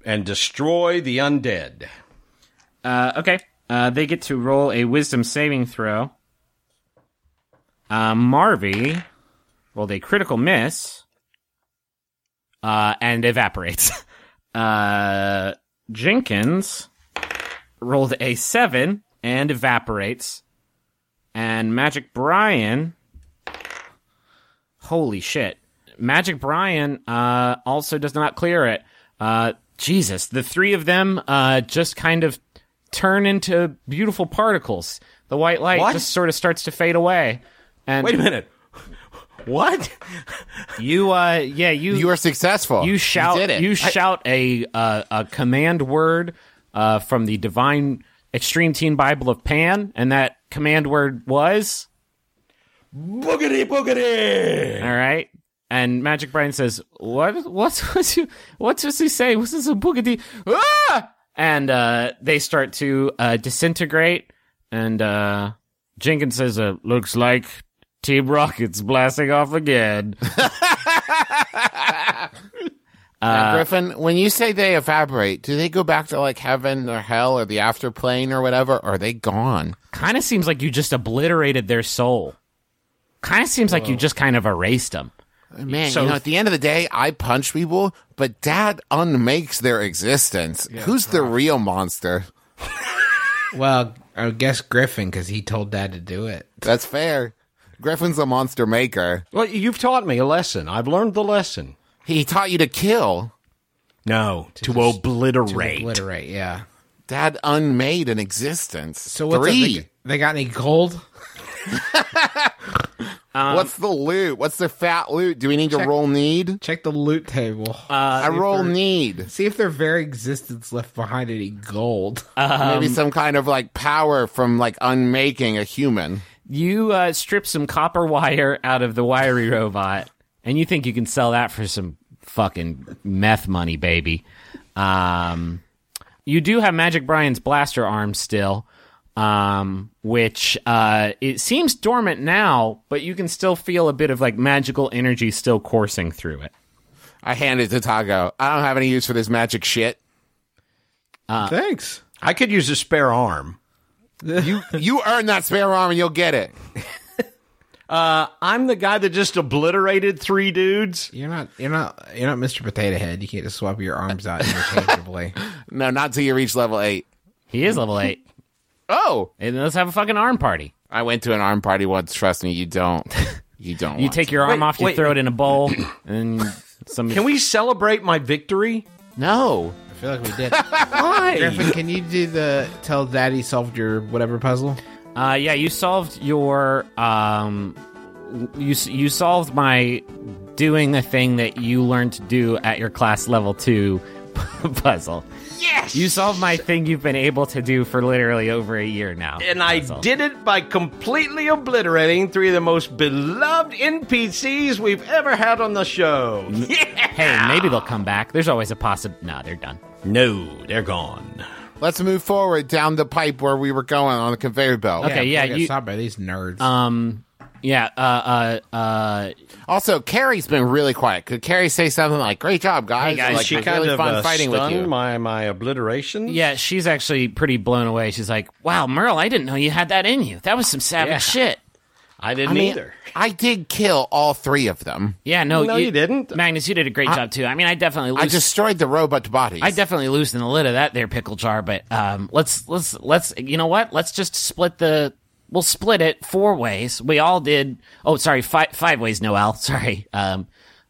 and destroy the undead. Uh, okay. Uh, they get to roll a wisdom saving throw. Uh, Marvy rolled a critical miss uh, and evaporates. <laughs> Uh, Jenkins rolled a seven and evaporates. And Magic Brian. Holy shit. Magic Brian uh, also does not clear it. Uh, Jesus, the three of them uh, just kind of turn into beautiful particles. The white light What? just sort of starts to fade away. And Wait a minute. What? you, uh, yeah, you You are successful. you shout did it. you shout a uh, a command word uh, from the divine extreme teen bible of pan and that command word was boogity boogity. all right and magic brian says what what's what's you what does he say what's this a boogity ah! and uh, they start to uh, disintegrate and uh, jenkins says uh, looks like team rocket's blasting off again <laughs> <laughs> Now, uh, Griffin, when you say they evaporate, do they go back to like heaven or hell or the afterplane or whatever? Or are they gone? kind of seems like you just obliterated their soul. Kind of seems like you just kind of erased them. Man, So- you know, at the end of the day, I punch people, but Dad unmakes their existence. Who's the real monster? Well, I guess Griffin because he told Dad to do it. That's fair. Griffin's a monster maker. Well, you've taught me a lesson. I've learned the lesson. He taught you to kill. No, to, To obliterate. obliterate, yeah. Dad unmade an existence. So what's up? They, they got any gold? <laughs> What's the loot? What's the fat loot? Do we need to roll need? Check the loot table. Uh, I roll need. See if their very existence left behind any gold. Maybe some kind of like power from like unmaking a human. You uh, strip some copper wire out of the wiry robot, and you think you can sell that for some fucking meth money, baby. Um, you do have Magic Brian's blaster arm still, um, which uh, it seems dormant now, but you can still feel a bit of like magical energy still coursing through it. I hand it to Taako. I don't have any use for this magic shit. Thanks. I could use a spare arm. You you earn that spare arm and you'll get it. <laughs> Uh, I'm the guy that just obliterated three dudes. You're not. You're not. You're not Mr. Potato Head. You can't just swap your arms out interchangeably. <laughs> No, not till you reach level eight. He is level eight. <laughs> Oh, And let's have a fucking arm party. I went to an arm party once. Trust me, you don't. You don't. You want take to. your arm Wait, off, you wait. throw it in a bowl, <coughs> and some. Can we celebrate my victory? no. I feel like we did. <laughs> Why? Griffin, can you do the tell Daddy solved your whatever puzzle? Uh, yeah, you solved your um, you you solved my doing the thing that you learned to do at your class level two <laughs> puzzle. Yes, you solved my thing you've been able to do for literally over a year now. And I puzzle. did it by completely obliterating three of the most beloved NPCs we've ever had on the show. Yeah! Hey, maybe they'll come back. There's always a possi No, they're done. No, they're gone. Let's move forward down the pipe where we were going on the conveyor belt. Okay, yeah, before I get you- stopped by these nerds. Um, yeah. Uh, uh, uh. Also, Carey's been really quiet. Could Carey say something like, "Great job, guys"? Hey, guys, like, she kind really of fun uh, fighting with stunned you." my my obliteration. Yeah, she's actually pretty blown away. She's like, "Wow, Merle, I didn't know you had that in you. That was some savage Yeah. shit." I didn't I mean, either. I did kill all three of them. Yeah, no, No, you didn't. Magnus. You did a great job too. I mean, I definitely I destroyed the robot bodies. I definitely loosened the lid of that there pickle jar, but um, let's let's let's you know what? Let's just split the. We'll split it four ways. We all did. Oh, sorry, five five ways. Noelle, <laughs> sorry. Um,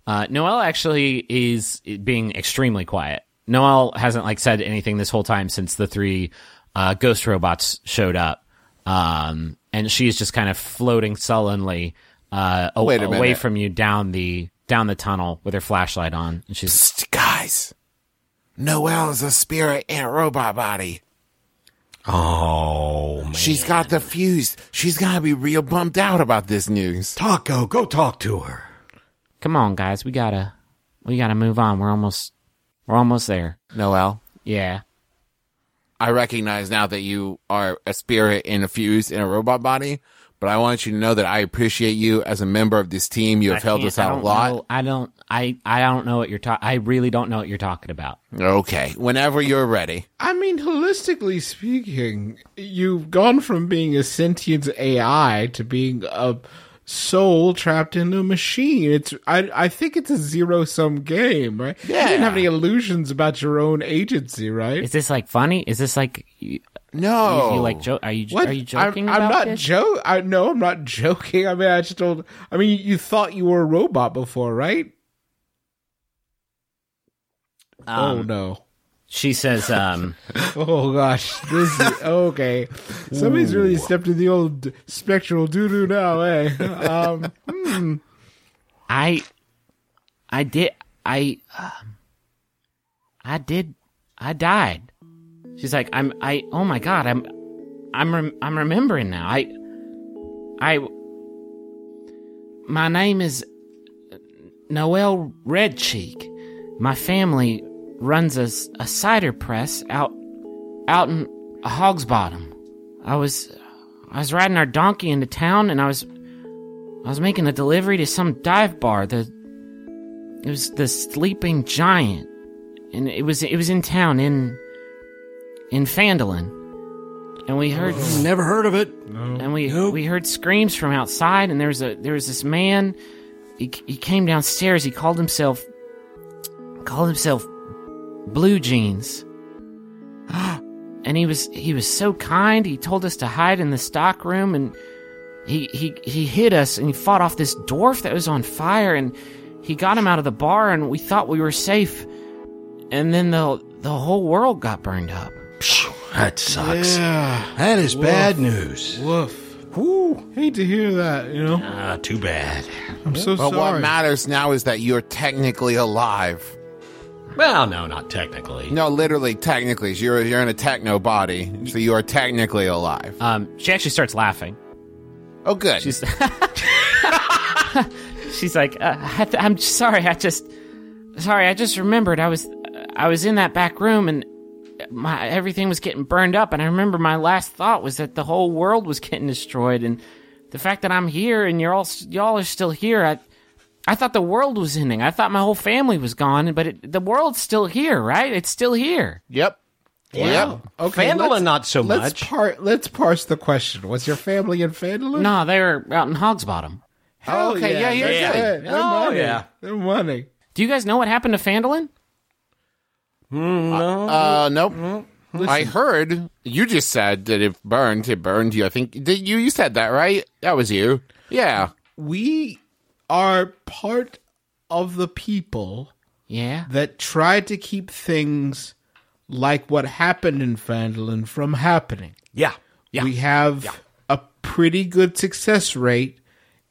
Uh, Noelle actually is being extremely quiet. Noelle hasn't like said anything this whole time since the three uh, ghost robots showed up, um, and she's just kind of floating sullenly uh, a- away minute. from you down the down the tunnel with her flashlight on. And she's Psst, guys, Noelle is a spirit in a robot body. Oh, man. She's got the fuse. She's gonna be real bummed out about this news. Taako, go talk to her. come on, guys, we gotta we gotta move on. We're almost we're almost there. Noelle. Yeah. I recognize now that you are a spirit in a fuse in a robot body, but I want you to know that I appreciate you as a member of this team. You have I helped us out a lot. know- I don't. I. I don't know what you're talking. I really don't know what you're talking about. Okay, whenever you're ready. I mean, holistically speaking, you've gone from being a sentient AI to being a soul trapped in a machine. It's I I think it's a zero sum game, right? Yeah. You didn't have any illusions about your own agency, right? Is this like funny? Is this like you, No, you, you like joke? Are you What? are you joking I'm, I'm not joke. I no, I'm not <laughs> joking. I mean, I just told. I mean, you thought you were a robot before, right? oh Um, no. She says, um, <laughs> Oh gosh, this is okay. Somebody's really stepped in the old spectral doo doo now, eh? Um, <laughs> I, I did, I, um, I did, I died. She's like, I'm, I, oh my god, I'm, I'm, rem- I'm remembering now. I, I, my name is Noelle Redcheek. My family runs a cider press out, out in Hog's Bottom. I was, I was riding our donkey into town, and I was I was making a delivery to some dive bar. The it was the Sleeping Giant, and it was it was in town in in Phandalin, and we heard oh. Never heard of it. and we we heard screams from outside, and there was a there was this man. He he came downstairs. He called himself called himself Bluejeans. <gasps> And he was he was so kind. He told us to hide in the stock room, and he he he hid us, and he fought off this dwarf that was on fire, and he got him out of the bar, and we thought we were safe. And then the the whole world got burned up. That sucks. yeah. That is bad news. Woof. Woo. Hate to hear that. You know, Ah, too bad. I'm so sorry. but what sorry. matters now is that you're technically alive. Well, no, not technically. No, literally, technically, you're you're in a techno body, so you are technically alive. Um, she actually starts laughing. Oh, good. She's <laughs> she's like, uh, I th- I'm sorry. I just sorry. I just remembered I was I was in that back room and my everything was getting burned up, and I remember my last thought was that the whole world was getting destroyed, and the fact that I'm here and you're all y'all are still here. I I thought the world was ending. I thought my whole family was gone, but it, the world's still here, right? It's still here. yep. Yep. Okay, Phandalin, not so let's much. Par- let's parse the question. Was your family in Phandalin? No, they were out in Hog's Bottom. Hell okay, yeah, yeah, they're yeah. They're Oh, money. yeah. They're money. Do you guys know what happened to Phandalin? Mm-hmm. Uh, uh, nope. Mm-hmm. I heard you just said that it burned. It burned you. I think did you you said that right? That was you. Yeah. We are part of the people Yeah. that tried to keep things like what happened in Phandalin from happening. Yeah. Yeah. We have a pretty good success rate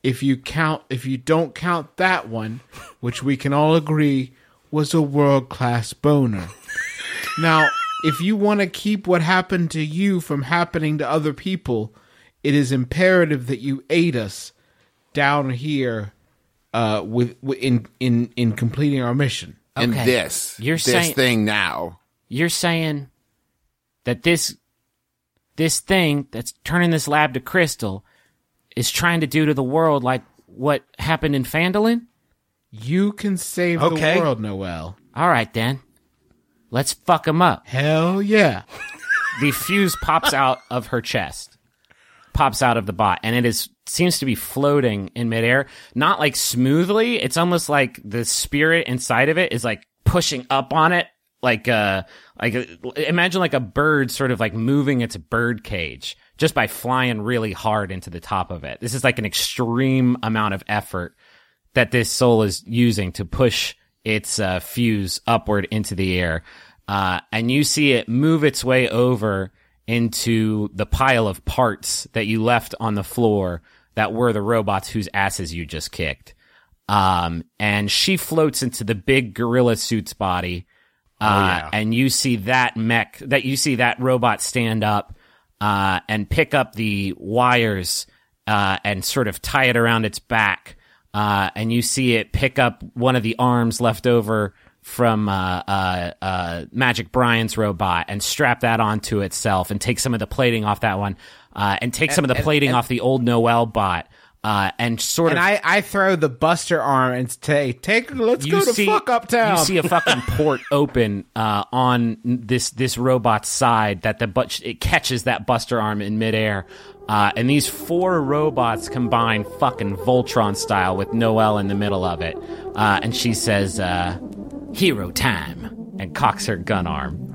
if you count if you don't count that one, which we can all agree was a world class boner. <laughs> now, if you want to keep what happened to you from happening to other people, it is imperative that you aid us down here uh, with, with in in in completing our mission. And this, You're this saying- thing now. You're saying that this this thing that's turning this lab to crystal is trying to do to the world like what happened in Phandalin? You can save Okay. the world, Noelle. All right then. Let's fuck him up. Hell yeah. <laughs> The fuse pops out of her chest. Pops out of the bot and it is seems to be floating in midair, not like smoothly. It's almost like the spirit inside of it is like pushing up on it like uh like a, imagine like a bird sort of like moving its bird cage just by flying really hard into the top of it. This is like an extreme amount of effort that this soul is using to push its uh, fuse upward into the air. Uh, and you see it move its way over into the pile of parts that you left on the floor that were the robots whose asses you just kicked. Um, and she floats into the big gorilla suit's body. Uh, and you see that mech, that you see that robot stand up, uh, and pick up the wires, uh, and sort of tie it around its back. Uh, and you see it pick up one of the arms left over from uh, uh, uh, Magic Brian's robot and strap that onto itself and take some of the plating off that one uh, and take some of the and- plating and- off the old Noelle bot uh, and sort And of I, I throw the Buster arm and say, "Take, let's go to fuck uptown." You see a fucking <laughs> port open uh, on this this robot's side that the but it catches that Buster arm in midair. Uh, and these four robots combine fucking Voltron style with Noelle in the middle of it. Uh, and she says, uh, "Hero time," and cocks her gun arm.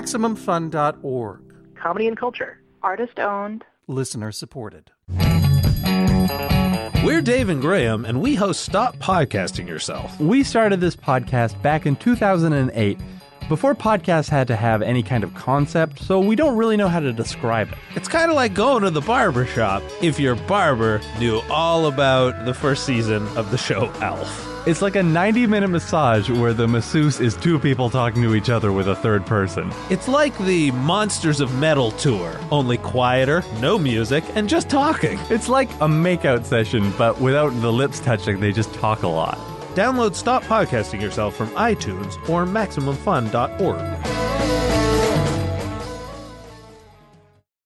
MaximumFun.org. Comedy and culture. Artist owned. Listener supported. We're Dave and Graham, and we host Stop Podcasting Yourself. We started this podcast back in 2008, before podcasts had to have any kind of concept, so we don't really know how to describe it. It's kind of like going to the barber shop if your barber knew all about the first season of the show Alf. It's like a 90 minute massage where the masseuse is two people talking to each other with a third person. It's like the Monsters of Metal tour, only quieter, no music, and just talking. It's like a makeout session, but without the lips touching, they just talk a lot. Download Stop Podcasting Yourself from iTunes or MaximumFun.org.